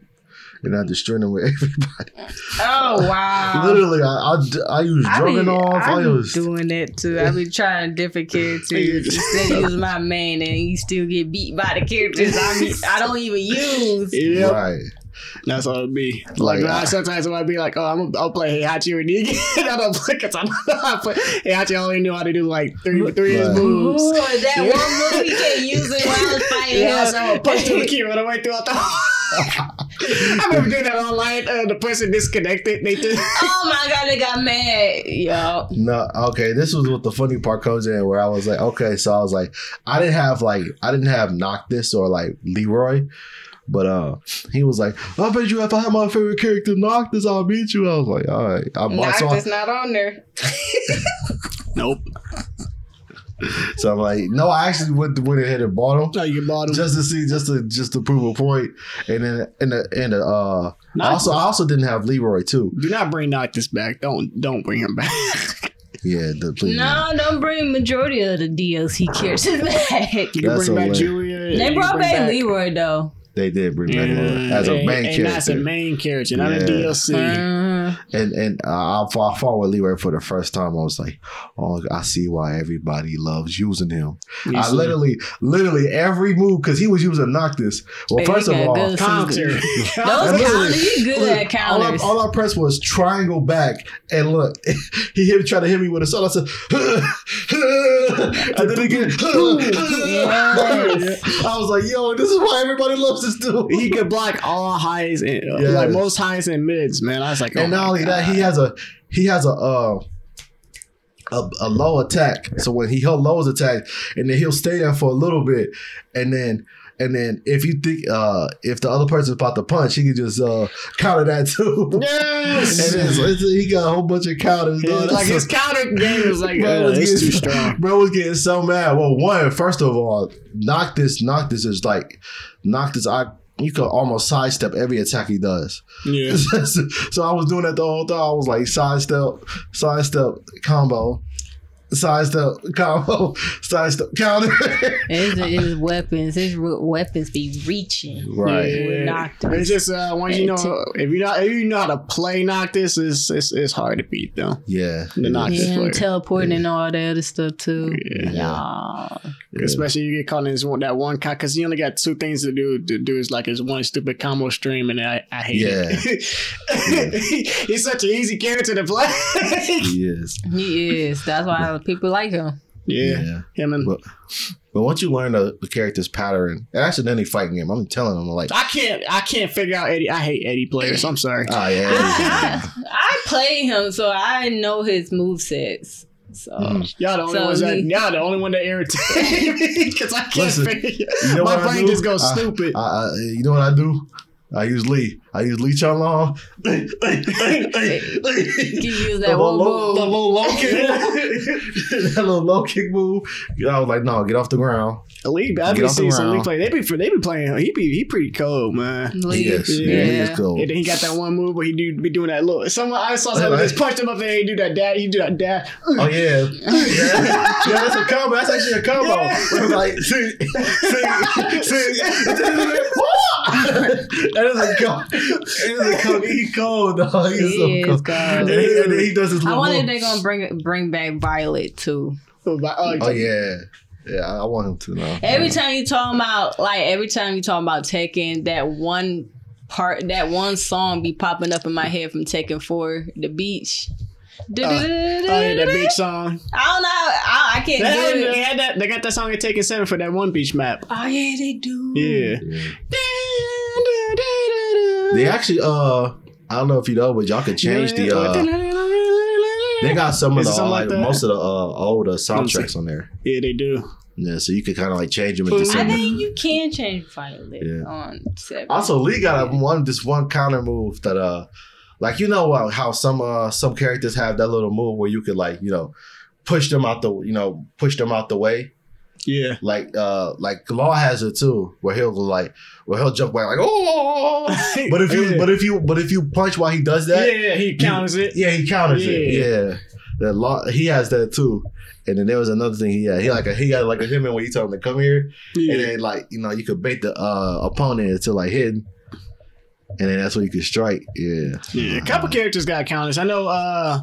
And I destroyed them with everybody. Oh wow. Literally, I I, I use I be, Dragunov. I, I be doing that too. I be trying different characters instead of use my man, and you still get beat by the characters I mean, I don't even use. yep. right. That's how it be. Like, Like, I- I, sometimes it might be like, oh, I'm gonna, I'll play Heihachi or Negan. I don't play because I don't know how to play. Heihachi only knew how to do like three, three of his Right. Ooh, moves. that Yeah. one move you can't use it while I was fighting Yeah, him. so I punched the key right away throughout the. I remember doing that online. Uh, the person disconnected. They did. Oh my god, they got mad, yo. No, okay. This was what the funny part comes in, where I was like, okay, so I was like, I didn't have like, I didn't have Noctis or like Leroy, But uh, he was like, "I bet you if I had my favorite character Noctis, I'll beat you." I was like, "All right." I, I saw, Noctis not on there. Nope. so I'm like, "No, I actually went went ahead and bought him." No, you bought him. Just to see, just to just to prove a point, and then and the and the uh, I Noctis. also I also didn't have Leroy too. Do not bring Noctis back. Don't don't bring him back. Yeah, the please. No, don't bring majority of the DLC characters back. You can That's bring back hilarious. Julia. They brought can back Leroy though. They did bring back Yeah, Leroy as a main and That's a main character, not a Yeah. DLC. And and uh, I fought, I fought with Leroy for the first time. I was like, "Oh, I see why everybody loves using him." You I see. literally, literally every move because he was using Noctis. Well, first of all, counter. Those counters, he good at all I, counters. all I pressed was triangle back, and look, he hit, tried to hit me with a sword. I said, and then again, Yes. I was like, "Yo, this is why everybody loves this dude." he could block all highs and uh, Yes. like most highs and mids, man. I was like, oh and not only that, he has a he has a uh a, a low attack. So when he his attack, and then he'll stay there for a little bit, and then and then if you think uh if the other person's about to punch, he can just uh counter that too. yes. And he got a whole bunch of counters. Like his counter game was like, Bro uh, was too strong. Bro was getting so mad. Well, one, first of all, knock this, knock this is like Noctis. I you could almost sidestep every attack he does. Yeah. so I was doing that the whole time. I was like sidestep, sidestep combo, sidestep combo, sidestep counter. His, his weapons, his weapons be reaching. right. Yeah. Noctis. It's just uh, once you know if you know if you know how to play Noctis, it's it's, it's hard to beat though. Yeah. The Noctis Him player. teleporting and all that other stuff too. Yeah. Yeah. Yeah. Especially you get caught in this one, that one because he only got two things to do. To do is like his one stupid combo stream, and I, I hate it. He's such an easy character to play. He is. He is. That's why people like him. yeah. Yeah. him and But but once you learn the, the character's pattern, and actually any fighting game, I'm telling them like, I can't I can't figure out Eddy. I hate Eddy players. I'm sorry. oh yeah, I, I, I play him, so I know his move sets. So hmm. Y'all the only So ones that he- y'all the only one that irritate me because I can't Listen, figure. you know my brain just goes I- stupid. I, I, you know what I do? I use Lee. I use Lee Chaolan. you use The that one low, the move. little low kick move. that little low kick move. I was like, no, get off the ground. Lee, I've Get been seeing some ground. Lee play. They be they be playing. He be he pretty cold, man. Lee. Yes, Yeah. yeah, he is cool. And then he got that one move where he do be doing that little. Someone I saw someone just punched him up there. He do that dad. He do that dad. Oh yeah, yeah, yeah. That's a combo. That's actually a combo. Yeah. Where it's like, see, see, see. that is a combo. It is a. He cold, dog. He's He so is cold. cold. And, he, and then he does his I little. wonder if they're gonna bring bring back Violet too. Oh, oh, oh yeah, yeah. I want him to now. Every time you talk about like every time you talk about Tekken, that one part, that one song be popping up in my head from Tekken Four, the beach. Uh, oh yeah, that beach song. I don't know. I, I can't They, had, do they had that. They got that song at Tekken Seven for that one beach map. Oh yeah, they do. Yeah. They actually, uh, I don't know if you know, but y'all could change the. uh They got some of the like, like most of the uh, older soundtracks on there. Yeah, they do. Yeah, so you could kind of like change them into I I something. think you can change Violet Yeah. on seven. Also, Lee got a one this one counter move that uh, like you know uh, how some uh some characters have that little move where you could like you know push them out the you know push them out the way. Yeah. Like uh like Law has it too, where he'll go like where he'll jump back like oh. But if you Yeah. but if you but if you punch while he does that, yeah, he counters it. Yeah, he counters Yeah. it. Yeah, that law, he has that too. And then there was another thing he had. He like a, he got like a hitman when you told him to come here, Yeah. and then like you know you could bait the uh, opponent into like hitting, and then that's when you could strike. Yeah, Yeah, a couple characters got counters. I know uh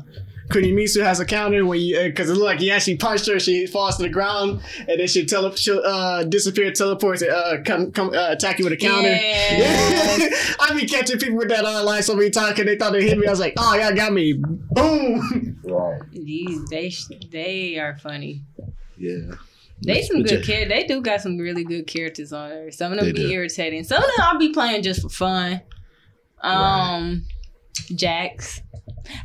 Kunimitsu has a counter when you because it looked like he actually punched her, she falls to the ground, and then she tele- she'll uh, disappear, teleports, and uh, come come uh, attack you with a counter. Yeah. I be catching people with that online so many times and they thought they hit me. I was like, oh, y'all got me. Boom. right. These they they are funny. Yeah, They some good yeah. characters. They do got some really good characters on there. Some of them They be do. irritating. Some of them I'll be playing just for fun. Um, Jax,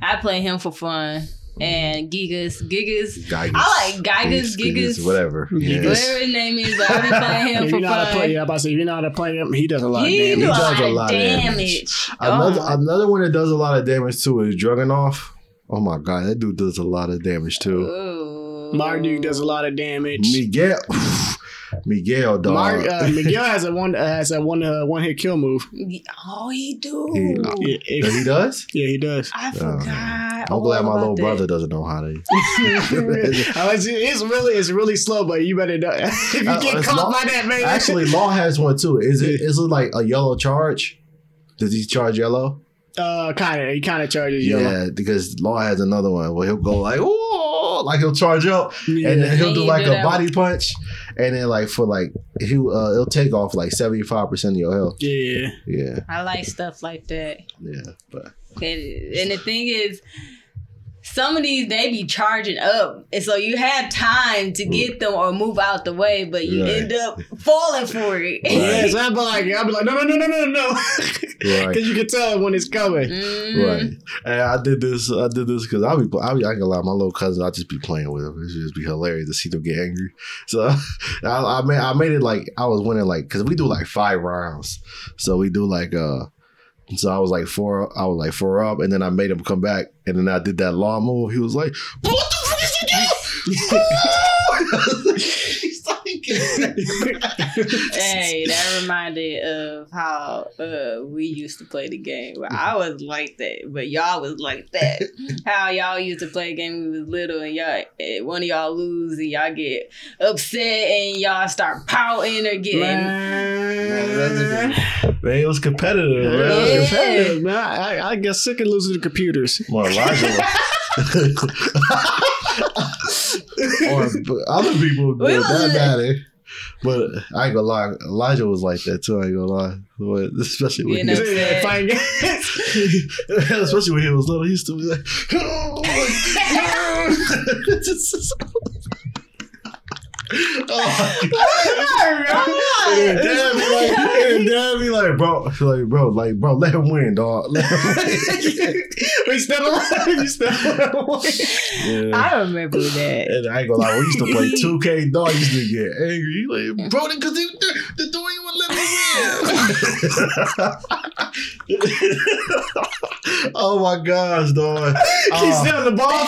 I play him for fun. and Gigas. Gigas. Geiges. I like Geigas, Gigas, Gigas, whatever. Gigas. Whatever his name is. But I've been playing him If for you know how to play, fun. yeah, I'm about to say, if you know how to play him, he does a lot He of damage. He does a lot of of damage. damage. Another Oh. another one that does a lot of damage too is Dragunov. Oh my god, that dude does a lot of damage too. Ooh. Marduk does a lot of damage. Miguel, Miguel, dog. Mar- uh, Miguel has a one uh, has a one uh, one hit kill move. Oh, he do. He- Yeah, if- he does. yeah, he does. I forgot. I'm glad my little that. brother doesn't know how to. Uh, it's, it's really it's really slow, but you better know. if you Uh, get caught law- by that man. Actually, Law has one too. Is it? Is it like a yellow charge? Does he charge yellow? uh, kind of he kind of charges you. Yeah, because Law has another one where he'll go like, oh, like he'll charge up, Yeah. and then he'll Then do like do a that body punch, and then like for like he uh, it'll take off like seventy five percent of your health. yeah. Yeah, I like stuff like that. yeah, but And, and the thing is, some of these they be charging up, and so you have time to get them or move out the way, but you Right. end up falling for it. Yeah, so I'll be like, I'll be like, no, no, no, no, no, no, Right. because you can tell when it's coming. Mhm. right. And I did this. I did this because I'll be. I'll be. I ain't gonna lie. My little cousin. I just be playing with him. It should just be hilarious to see them get angry. So I, I made. I made it like I was winning like because we do like five rounds. So we do like uh. So I was like four. I was like four up, and then I made him come back, and then I did that law move. He was like, "What the fuck is you doing?" He's like, Hey, that reminded of how uh, we used to play the game. I was like that, but y'all was like that. how y'all used to play a game when we was little, and y'all one of y'all lose, and y'all get upset, and y'all start pouting or getting. Man. man, it was competitive. Man. It was competitive. Man, I, I, I get sick of losing to computers. Well, Elijah. or other people We was- that matter. But I ain't gonna lie, Elijah was like that too. I ain't gonna lie, But especially when, he, know- Yeah, fighting games. especially when he was little. He used to be like, oh. Dad be like, and dad be like, bro, like, bro, like, bro, let him win, dog. Let him win. we still alive. You still alive. Yeah. I remember that. And I ain't gonna lie, we used to play 2K, dog used to get angry. He like, bro, because the, the, the door you wouldn't let me win. oh my gosh, dog. He's Oh, still the ball.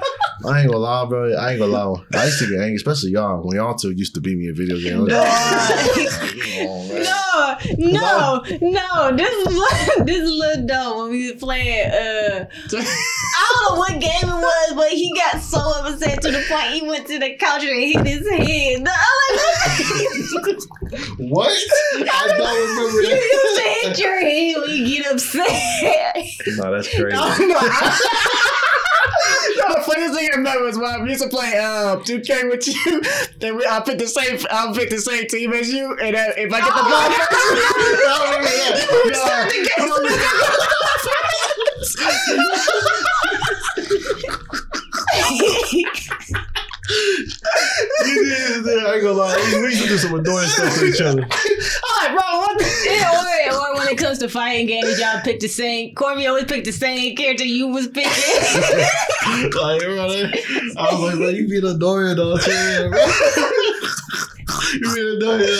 I ain't gonna lie, bro. I ain't gonna lie. I used to get angry, especially y'all, when y'all two used to beat me in video games. Oh. No, no, no. This is li- this is little dumb when we was playing. Uh, I don't know what game it was, but he got so upset to the point he went to the couch and hit his head. No, I'm like, What? I don't remember you used to that. hit your head when you get upset. no, that's crazy. No, the funniest thing I remember was when I used to play uh, 2K with you. Then we, I pick the same. I'll pick the same team as you, and uh, if I get the ball first, I remember I ain't gonna lie. We used to do some annoying stuff to each other. All right, bro. What the? Yeah, or, or when it comes to fighting games, y'all pick the same. Corby always picked the same character you was picking. like, brother, I was like, bro, you being annoying all the time, bro. You being annoying all the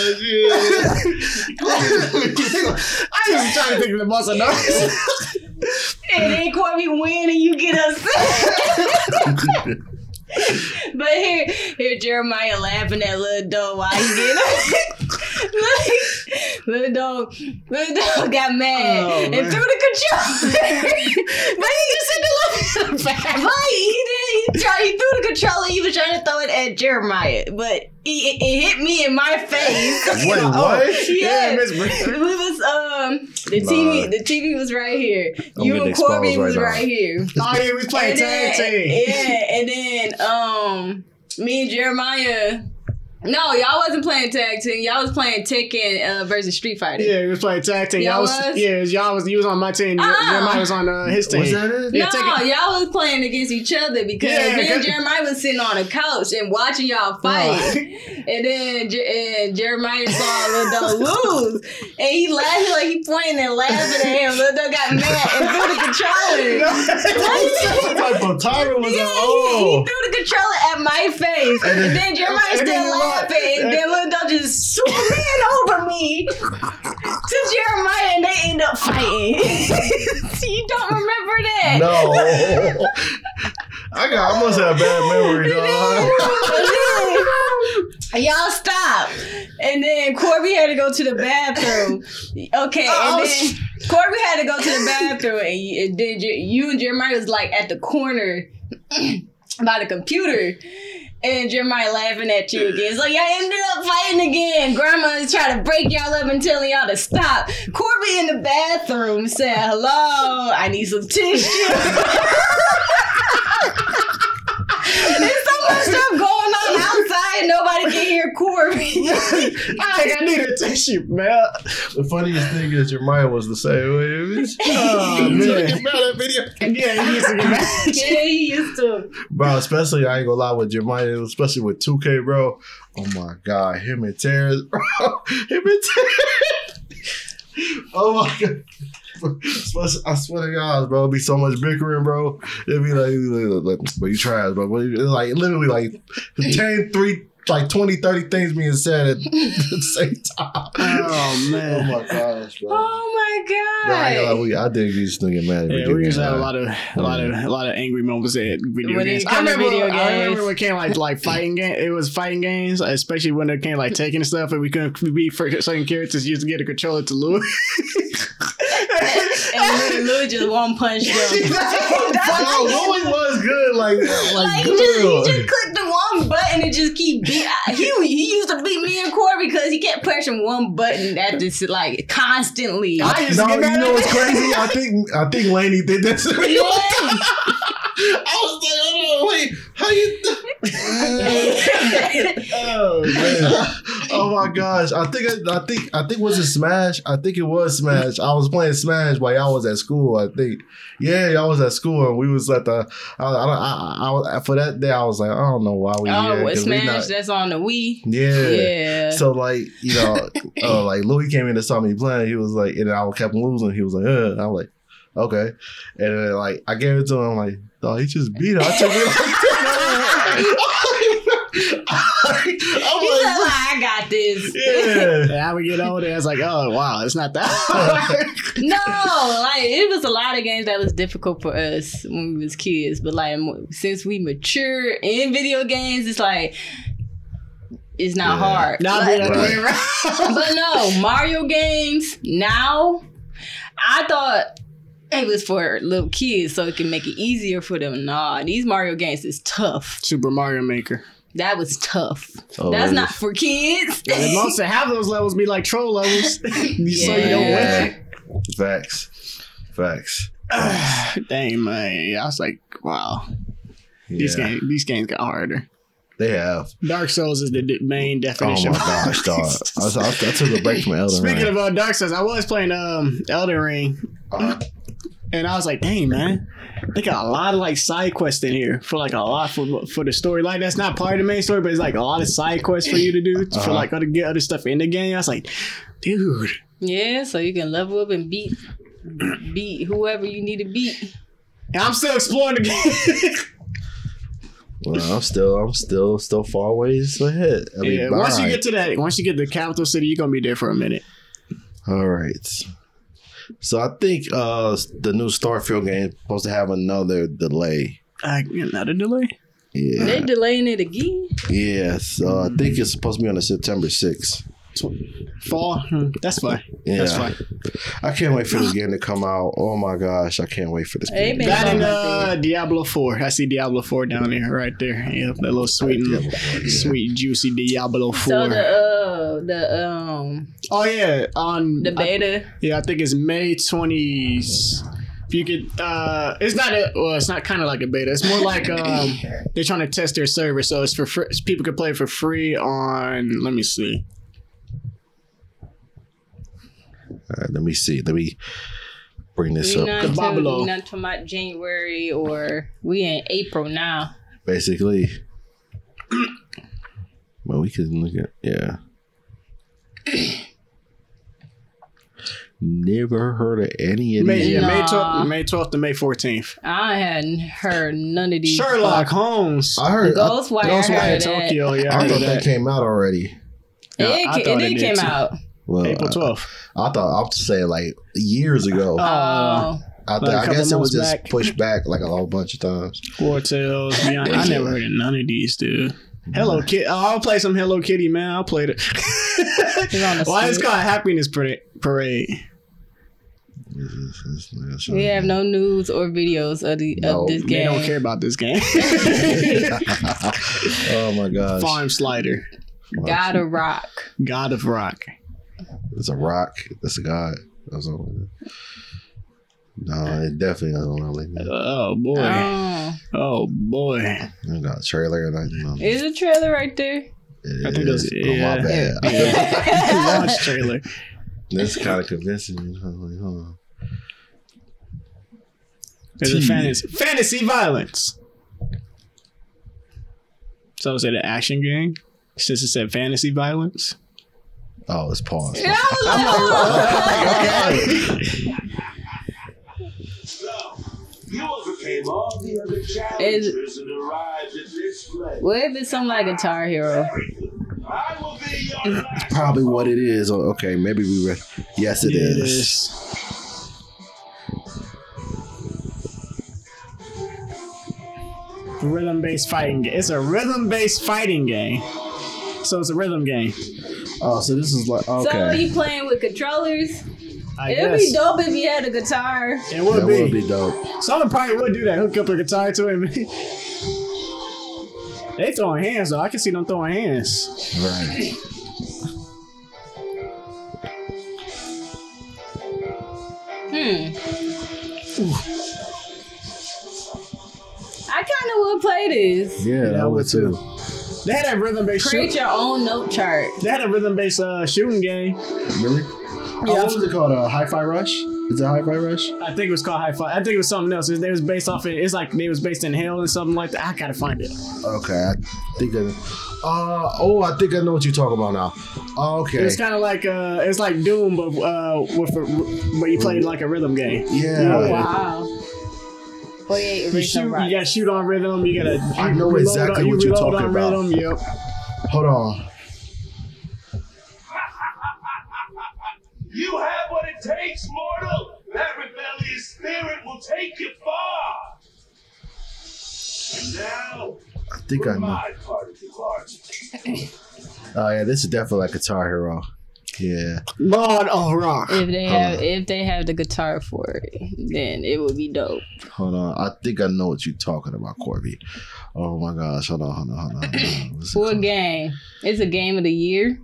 I was trying to think of the most annoying. and then Corby win and you get upset. but here, here Jeremiah laughing at little dog while he getting like, little dog, little dog got mad Oh, and man. threw the controller. but he just said to look back. Right, he did. He tried. He threw the controller. He was trying to throw it at Jeremiah, but he, it, it hit me in my face. Wait, Oh, what? Yeah, Miss Br- was um the Nah. TV. The TV was right here. I'm you and Corby right was now. right here. Oh yeah, we was playing tag team. yeah, and then um, me and Jeremiah. No, y'all wasn't playing tag team. Y'all was playing Tekken uh, versus Street Fighter. Yeah, we was playing tag team. Y'all Y'all was, was? yeah, y'all was you was on my team. Uh-uh. Jeremiah was on uh, his team. Was that it? Yeah, no, Tekken- y'all was playing against each other because Yeah, me and Jeremiah was sitting on a couch and watching y'all fight. And then Je- and Jeremiah saw Lil Dog lose. And he laughing like he pointing and laughing at him. Lil Dog got mad and threw the controller. what type of timer was Yeah, that? he, Oh. he threw the controller at my face, and then- then, Jeremiah still laughing, and then Lil Dog just swooping over me to Jeremiah, and they end up fighting. you don't remember that? No. I got. I must have bad memory, dog. Y'all stop. And then Corby had to go to the bathroom. Okay, and then Corby had to go to the bathroom, and you, and then you and Jeremiah was like at the corner by the computer. And Jeremiah laughing at you again. So y'all ended up fighting again. Grandma is trying to break y'all up and telling y'all to stop. Corby in the bathroom said, Hello, I need some tissue. There's so much stuff going on outside. Nobody can hear Corby. I, I need a tissue, man. The funniest thing is Jeremiah was the same way. Oh, He took man. it that video. Yeah, he used to get mad. yeah, he used to. Bro, especially I ain't gonna lie with Jeremiah, especially with 2K, bro. Oh my god, him and Terrence, bro. Him and Terrence. Oh my god. Especially- I swear to God, bro, it'd be so much bickering, bro. It'd be like, like, like but you trash, bro. But it's like literally like 10, 3, like 20, 30 things being said at the same time. Oh man. Oh my gosh, bro. Oh my Bro, I, ain't god. we, I think we just gonna get mad. at Yeah, we used to have a lot of a lot of a lot of angry moments at video When games. I remember, video I remember when it came like like fighting game. It was fighting games, especially when it came like taking stuff, and we couldn't be for certain characters. You used to get a controller to Louis. And Lou just one punch them. Bro, Louis was good, like, like, Like he just, he just clicked the one button and just keep beat. He he used to beat me and Corey because he kept pressing one button at this like constantly. I used to no, you know what's crazy? I think I think Laney did that to me. Yeah. I was like, oh no, wait, how you? oh man. Oh my gosh! I think I, I think I think was it Smash? I think it was Smash. I was playing Smash while y'all was at school. I think, yeah, y'all was at school and we was at the. I, I, I, I, for that day, I was like, I don't know why we oh, here. Smash? not- That's on the Wii. yeah. Yeah. So like you know, uh, like Louis came in and saw me playing. He was like, and I kept losing. He was like, uh. I was like, okay. And then like I gave it to him. I'm like, oh, he just beat her. I took it. I'm He said, like, like, I got this. yeah. And I would get older, it's like, oh wow, it's not that hard. No, like it was a lot of games that was difficult for us when we was kids. But like since we mature in video games, it's like it's not Yeah. hard. Not Like- the other way around. but no, Mario games now, I thought it was for little kids so it can make it easier for them. Nah, these Mario games is tough. Super Mario Maker. That was tough. Oh, That's not for kids. And most of half of those levels be like troll levels. so you don't Yeah. win. Facts. Facts. Dang man, I was like, wow, these games these games got harder. They have. Dark Souls is the d- main Oh definition. my gosh, dog. I, was, I, I took a break from Elden Speaking Ring. of uh, Dark Souls, I was playing um Elden Ring, Uh, and I was like, dang man, they got a lot of like side quests in here for like a lot for for the story. Like that's not part of the main story, but it's like a lot of side quests for you to do for Uh-huh. like other get other stuff in the game. I was like, dude, Yeah, so you can level up and beat beat whoever you need to beat. and I'm still exploring the game. well, I'm still, I'm still, still far ways ahead. I mean, yeah, once you get to that, once you get to the capital city, you're gonna be there for a minute. All right. So I think uh the new Starfield game is supposed to have another delay. Uh, another delay. Yeah. They're delaying it again. Yeah. So I think it's supposed to be on the September 6th. Fall. Hmm, That's fine. Yeah. That's fine. I can't wait for this game to come out. Oh my gosh, I can't wait for this game. man. That and uh, Diablo Four. I see Diablo Four down there, right there. Yeah, that little sweet, Diablo 4, yeah. sweet, juicy Diablo Four. So the uh the um oh yeah, on the I- beta. yeah, I think it's May twenties. If you could, uh, it's not a well, it's not kind of like a beta. It's more like um, they're trying to test their server, so it's for free. People can play it for free on. Let me see. All right, let me see. Let me bring this we up. not, Babalo. till, we not talking about January or we in April now. Basically, well, we can look at yeah. Never heard of any of May, these. yeah, May Nah. 12th, May 12th to May 14th. I hadn't heard none of these. Sherlock Holmes. I heard. I, Ghostwire. I Ghostwire heard that. Tokyo. Yeah, I I heard thought that that. came out already. Yeah, it I it, thought it did did came too. out. Well, April 12th. I thought I was saying like years ago. Uh, Oh, I, like a I couple guess it was just back. pushed back like a whole bunch of times. Four Tales. Beyond, I never heard of none of these, dude. Hello Kitty. Oh, I'll play some Hello Kitty, man. I'll play it. It's on the Why it's street. called Happiness Parade? Parade. we have no news or videos of the No, of this They game. don't care about this game. oh my gosh! Farm Slider. God of Rock. God of Rock. It's a rock. It's a god. Or something. No, it definitely doesn't look like that. Oh boy. Oh, Oh boy. I got a trailer and I, you know, is a trailer right there? it I think is. that's- Oh, yeah. my bad. Launch trailer. That's kind of convincing. You know, like, huh. There's a T. fantasy fantasy violence. So is it an action game? Since it said fantasy violence. Oh, it's paused. Yeah, I So, you overcame all the other challenges and arrived at this place. What if it's something like Guitar Hero? I will be your Probably what it is. Oh, Okay, maybe we read. Yes, it Yeah, is. it is. Rhythm based fighting game. It's a rhythm based fighting game. So it's a rhythm game. Oh, so this is like okay. So okay. you playing with controllers? I It'd guess. be dope if you had a guitar. It would that be. would be dope. Someone probably would do that. Hook up a guitar to him. they throwing hands though. I can see them throwing hands. Right. Hmm. I kind of would play this. Yeah, Yeah, I that would would too. They had a rhythm based Create shoot. your own note chart. They had a rhythm based uh, shooting game. Really? Yeah. Oh, what was it called? A Hi-Fi Rush? Is it Hi-Fi Rush? I think it was called High Five. I think it was something else. It was based off. It. It's like it was based in hell and something like that. I gotta find it. Okay, I think. I, uh oh, I think I know what you're talking about now. Okay. It's kind of like uh, it's like Doom, but uh, with a, but you played like a rhythm game. yeah. Oh, Wow. 48 You original shoot. You gotta shoot on rhythm. You gotta. I know reload exactly on, what you're talking on about. Rhythm. Yep. Hold on. You have what it takes, mortal. That rebellious spirit will take you far. And now, I think I know. my part of the. Oh yeah, this is definitely like Guitar Hero. Yeah. Lord of Rock. If they Hold have on. if they have the guitar for it, then it would be dope. Hold on. I think I know what you're talking about, Corby. Oh my gosh. Hold on. Hold on. Hold on. Hold on. What's What called? game? It's a game of the year.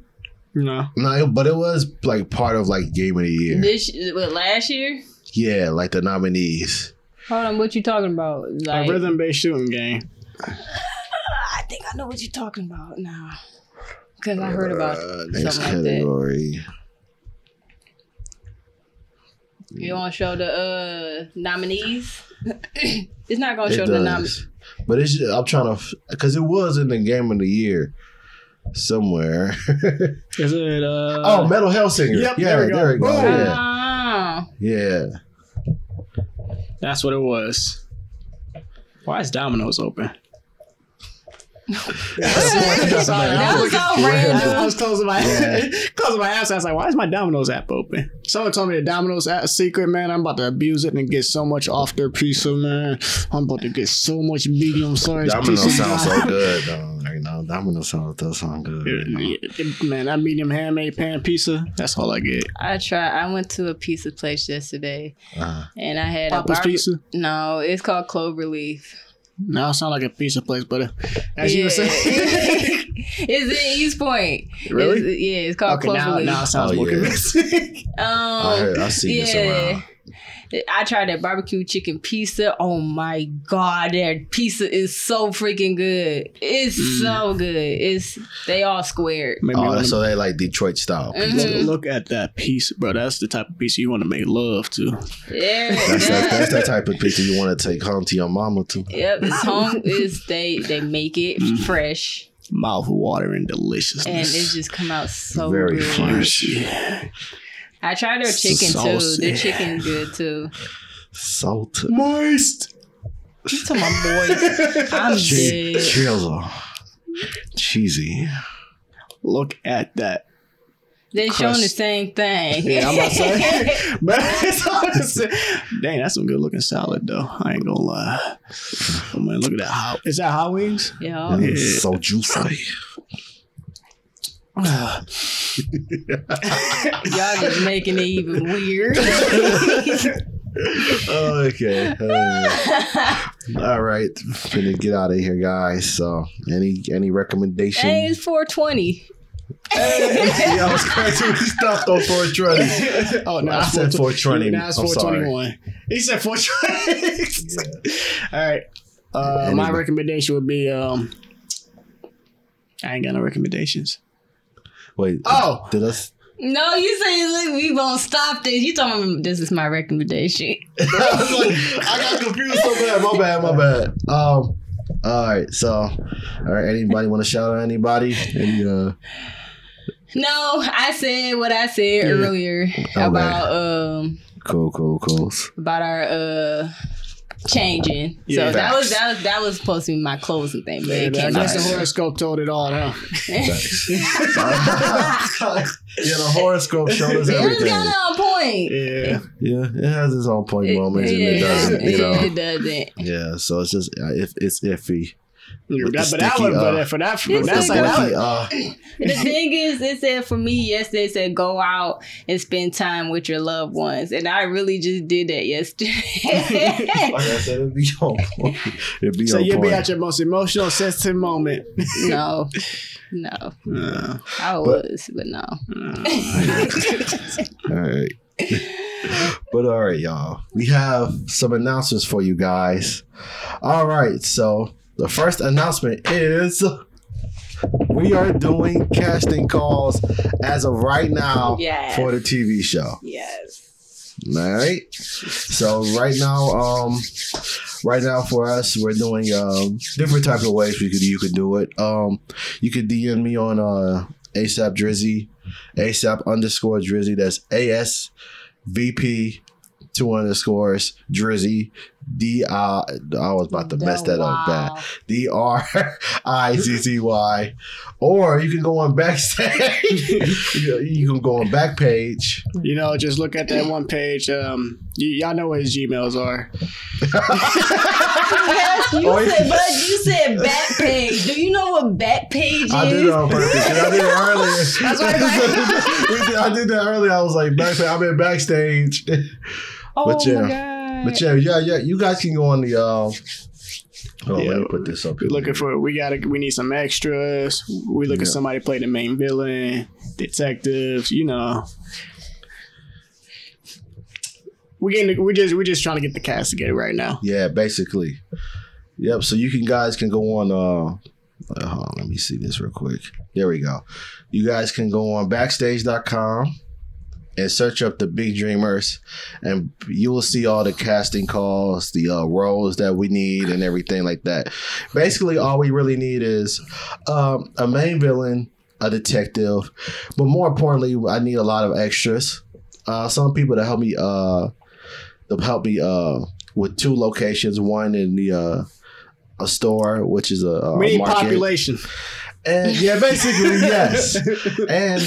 No. No, but it was like part of like Game of the Year. This what last year? Yeah, like the nominees. Hold on, what you talking about? Like, a rhythm based shooting game. I think I know what you're talking about now. Cause I heard about Uh, next something like that. category. You want to show the uh nominees? it's not gonna It show the nominees. But it's just, I'm trying to because it was in the Game of the Year somewhere. Is it? Uh, oh, Metal Hellsinger. Yep, yeah, there we go. there we go. Boom. Yeah, Ah, yeah. that's what it was. Why is Domino's open? That was so I was closing my closing my apps. I was like, "Why is my Domino's app open?" Someone told me the Domino's app secret, man. I'm about to abuse it and get so much off their pizza, man. I'm about to get so much medium sized Domino pizza. sounds so good, though. You know, Domino sounds does sound good. you know. Man, that medium handmade pan pizza, that's all I get. I tried. I went to a pizza place yesterday, Uh, and I had Papa's a barbe- Pizza? No, it's called Cloverleaf. Now it sound like a pizza place, but uh, as you were saying, it's in East Point. Really? It's- yeah, it's called okay, now, Cloverleaf. now it sounds Oh, more yeah. convincing. um, I heard- I see this around. I tried that barbecue chicken pizza. Oh my god, that pizza is so freaking good. It's Mm. so good. It's they all squared. Maybe oh, so they like Detroit style Mm-hmm. look, look at that piece, bro. That's the type of pizza you want to make love to. Yeah, That's that, that's that type of pizza you want to take home to your mama too. Yep, it's home. Is they they make it Mm. fresh Mouth watering deliciousness. and it just come out so Very good. Fresh. I tried their chicken too. Saucy. Their chicken good too. Salt. Moist. You to my boys. I'm Che- dead. Chillo. Cheesy. Look at that. They're showing the same thing. Yeah, I'm about to say. but it's all the same. Dang, that's some good looking salad though. I ain't gonna lie. Oh man, look at that. Hot, is that hot wings? yeah. Mm, So juicy. Y'all just making it even weird. okay. Uh, all right. Gonna get out of here, guys. So, any any recommendation? hey, it's 420. yeah, I was correct. We stopped on 420. Oh no, I it's said 420. 420. Now it's I'm sorry. 421. He said 420. All right. Uh, my recommendation would be um. I ain't got no recommendations. Wait. Oh. Did us? No, you say look, we won't stop this. You told me this is my recommendation. I was like, I got confused so bad. My bad. My bad. Um. All right. So, all right. Anybody want to shout out anybody? Any, uh, No, I said what I said earlier about um cool, cool, cool. about our uh changing. Yeah. so that was that was that was supposed to be my closing thing, but Yeah, it I came guess out. the horoscope told it all, huh? yeah, the horoscope showed us It was everything. kind on point. Yeah. Yeah, it has its own point moments, and it yeah, doesn't. You know. it doesn't. Yeah, so it's just uh, if it's iffy. With That, the but that sticky, one, uh, but for that, for that side, that Sticky, one, uh, The thing is, it said for me yesterday, it said go out and spend time with your loved ones. And I really just did that yesterday. like I said, it'd be on point. It'd be so you'll be at your most emotional, sensitive moment. no, no. Uh, I But- was, but no. all right. but all right, y'all. We have some announcements for you guys. All right, so the first announcement is we are doing casting calls as of right now Yes. for the TV show. Yes. All right. So right now, um, right now for us, we're doing um different type of ways we could you could do it. Um, you could DM me on uh ASAP Drizzy, ASAP underscore Drizzy. That's A S V P two underscores Drizzy. D I I was about to mess that up bad. Wow. D R I Z Z Y. Or you can go on backstage. you you can go on back page. you know, just look at that one page. Um, y- y'all know what his Gmails are. Yes, you Oh, said, yeah. but you said back page. Do you know what back page is? I did it on purpose. 'cause I did it earlier. That's why I did that earlier. I was like, back, I'm in backstage. Oh But yeah. my god. But yeah, yeah, yeah. You guys can go on the. Uh, oh, let Yeah. me put this up. We're looking for. We gotta. We need some extras. We look Yeah. at somebody play the main villain, detectives. You know. We getting. We just. We're just trying to get the cast together right now. Yeah, basically. Yep. So you can guys can go on. Uh, uh, hold on, let me see this real quick. There we go. You guys can go on backstage.com and search up the Big Dreamers, and you will see all the casting calls, the uh, roles that we need, and everything like that. Basically, all we really need is um, a main villain, a detective, but more importantly, I need a lot of extras. Uh, some people to help me. Uh, to help me. Uh, with two locations, one in the uh, a store, which is a, a we need market, population. and yeah, basically yes, and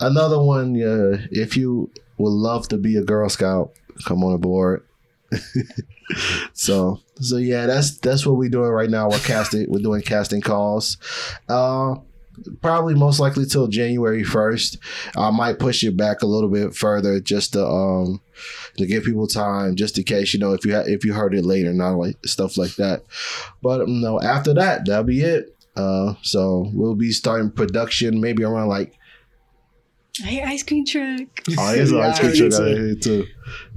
another one. Uh, if you would love to be a Girl Scout, come on board. so so yeah, that's that's what we're doing right now. We're casting. We're doing casting calls. Uh, probably most likely till January first. I might push it back a little bit further just to um to give people time, just in case you know if you ha- if you heard it later, not like stuff like that. But no, after that, that'll be it. Uh, so we'll be starting production maybe around like Hey, ice cream truck. oh, there's an ice cream heard truck it out too. here too.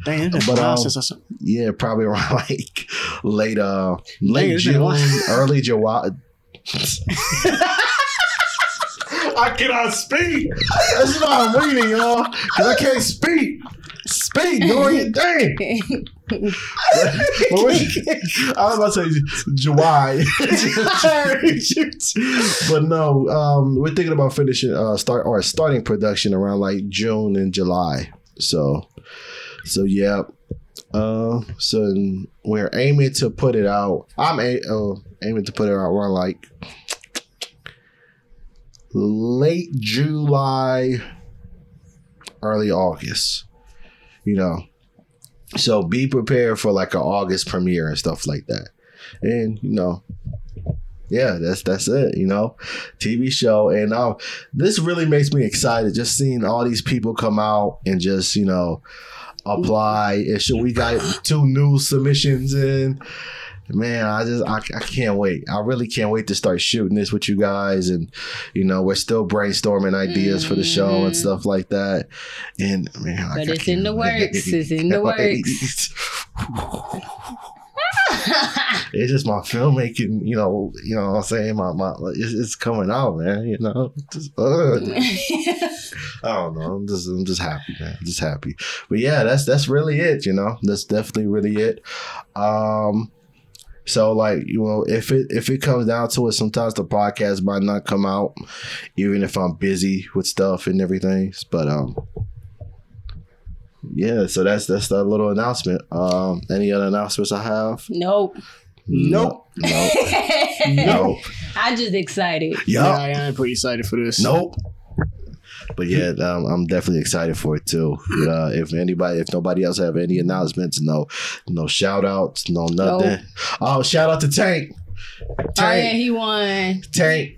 Damn, that's But, but, um, since Yeah, probably around like late uh late it's been a June, early July. I cannot speak. That's why I'm reading, y'all, because I can't speak. Speak, Dorian. Dang. But we- I was about to say July. but no, um, we're thinking about finishing uh start or starting production around like June and July. So so yeah. Uh so we're aiming to put it out. I'm a, uh, aiming to put it out around like late July, early August. You know. So be prepared for like an August premiere and stuff like that. And you know, yeah, that's that's it, you know. TV show. And uh, this really makes me excited just seeing all these people come out and just, you know, apply. And so we got two new submissions in. Man, I just I, I can't wait. I really can't wait to start shooting this with you guys, and you know we're still brainstorming ideas for the show and Mhm. stuff like that. And man, But I it's in the works. It's in the works. it's just my filmmaking, you know, you know what I'm saying? My my it's, it's coming out, man, you know. Just, uh, I don't know. I'm just I'm just happy, man. Just happy. But yeah, that's that's really it, you know. That's definitely really it. Um so like you know, if it if it comes down to it, sometimes the podcast might not come out, even if I'm busy with stuff and everything. But um yeah, so that's that's that little announcement. Um any other announcements I have? nope. Nope. Nope. Nope. I'm just excited. Yeah, I am pretty excited for this. Nope. But yeah, um, I'm definitely excited for it too. Uh, if anybody, if nobody else have any announcements, no, no shout outs, no nothing. Oh, shout out to Tank. Oh yeah, Tank, he won. Tank,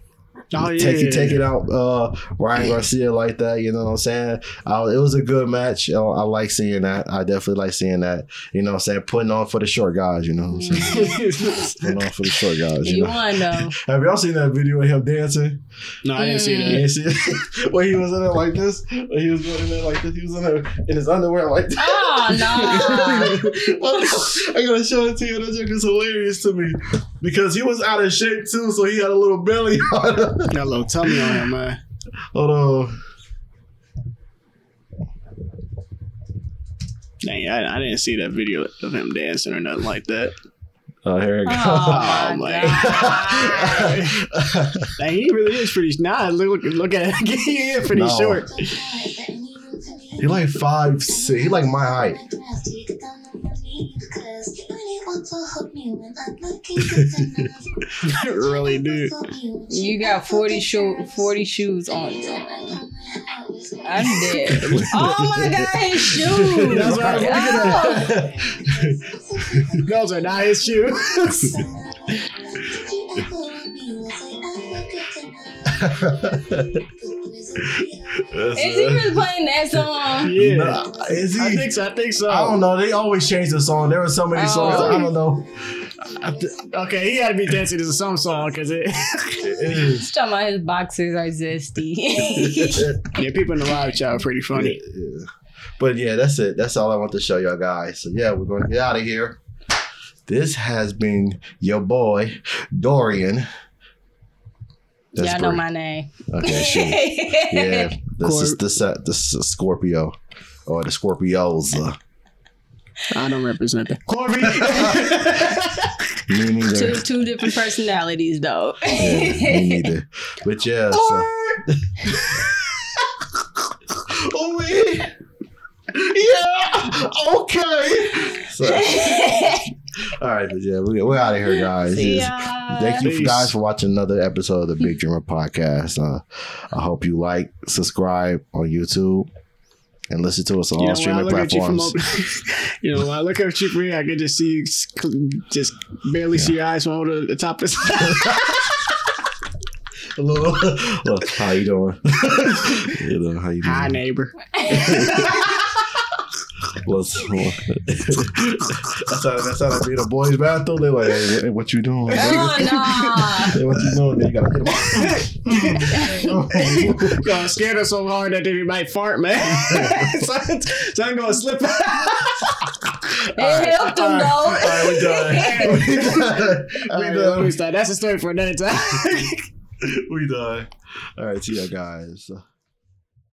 Oh, yeah. take it, out, uh, Ryan Garcia like that. You know what I'm saying? Uh, it was a good match. I, I like seeing that. I definitely like seeing that. You know what I'm saying? Putting on for the short guys. You know what I'm saying? Putting on for the short guys. You You know? won though. Have y'all seen that video of him dancing? no, I didn't see You that. ain't see it? when he was in there like this, when he was going in there like this, he was in there in his underwear like this. Oh no. I gotta show it to you. That joke is hilarious to me because he was out of shape too, so he had a little belly on him. Got a little tummy on him, man. Hold on. Dang, I, I didn't see that video of him dancing or nothing like that. Oh, here we go. Oh, Oh, my my god. Dang, he really is pretty. Nah, look, look at him. he is pretty No. short. He like five six. He like my height. really, dude. You got 40 shoe 40 shoes on. I'm dead. Oh my god, his shoes. That's what I was looking Oh. Those are not his shoes. Is he really playing that song? yeah. Nah, is he? I think so. I think so. I don't know. They always change the song. There were so many oh. songs. Oh. I don't know. Th- Okay, he had to be dancing to some song because it. it is. Talking about his boxers are zesty. yeah, people in the live chat are pretty funny. Yeah. But yeah, that's it. That's all I want to show y'all guys. So yeah, we're gonna get out of here. This has been your boy Dorian. That's Y'all know Brie. my name. Okay, sure. Yeah, this is Corp. the set. This is Scorpio or the Scorpios. Uh, I don't represent that. Corby. me Two neither. two different personalities though. Yeah, me neither. But yeah. So. oh yeah. Yeah. Okay. So, all right, but yeah, we, we're out of here, guys. See ya. Thank you Peace. guys for watching another episode of the Big Dreamer Podcast. Uh, I hope you like, subscribe on YouTube, and listen to us on You know, all streaming look you platforms. over, you know, when I look at you from here, I can just see, you just barely see your eyes from over the, the top of the Hello, Look, how you doing? you know, how you doing? Hi, neighbor. Let's, that's how that's how they be in a boys' bathroom. They like, hey, what, what you doing? Oh no. Hey, what you doing? Then you gotta hit them. Gonna scared us so hard that they might fart, man. so i'm gonna slip. It helped him though. All right, we done. we done. All We right, done. let me. That's a story for another time. We done. All right, see ya, guys.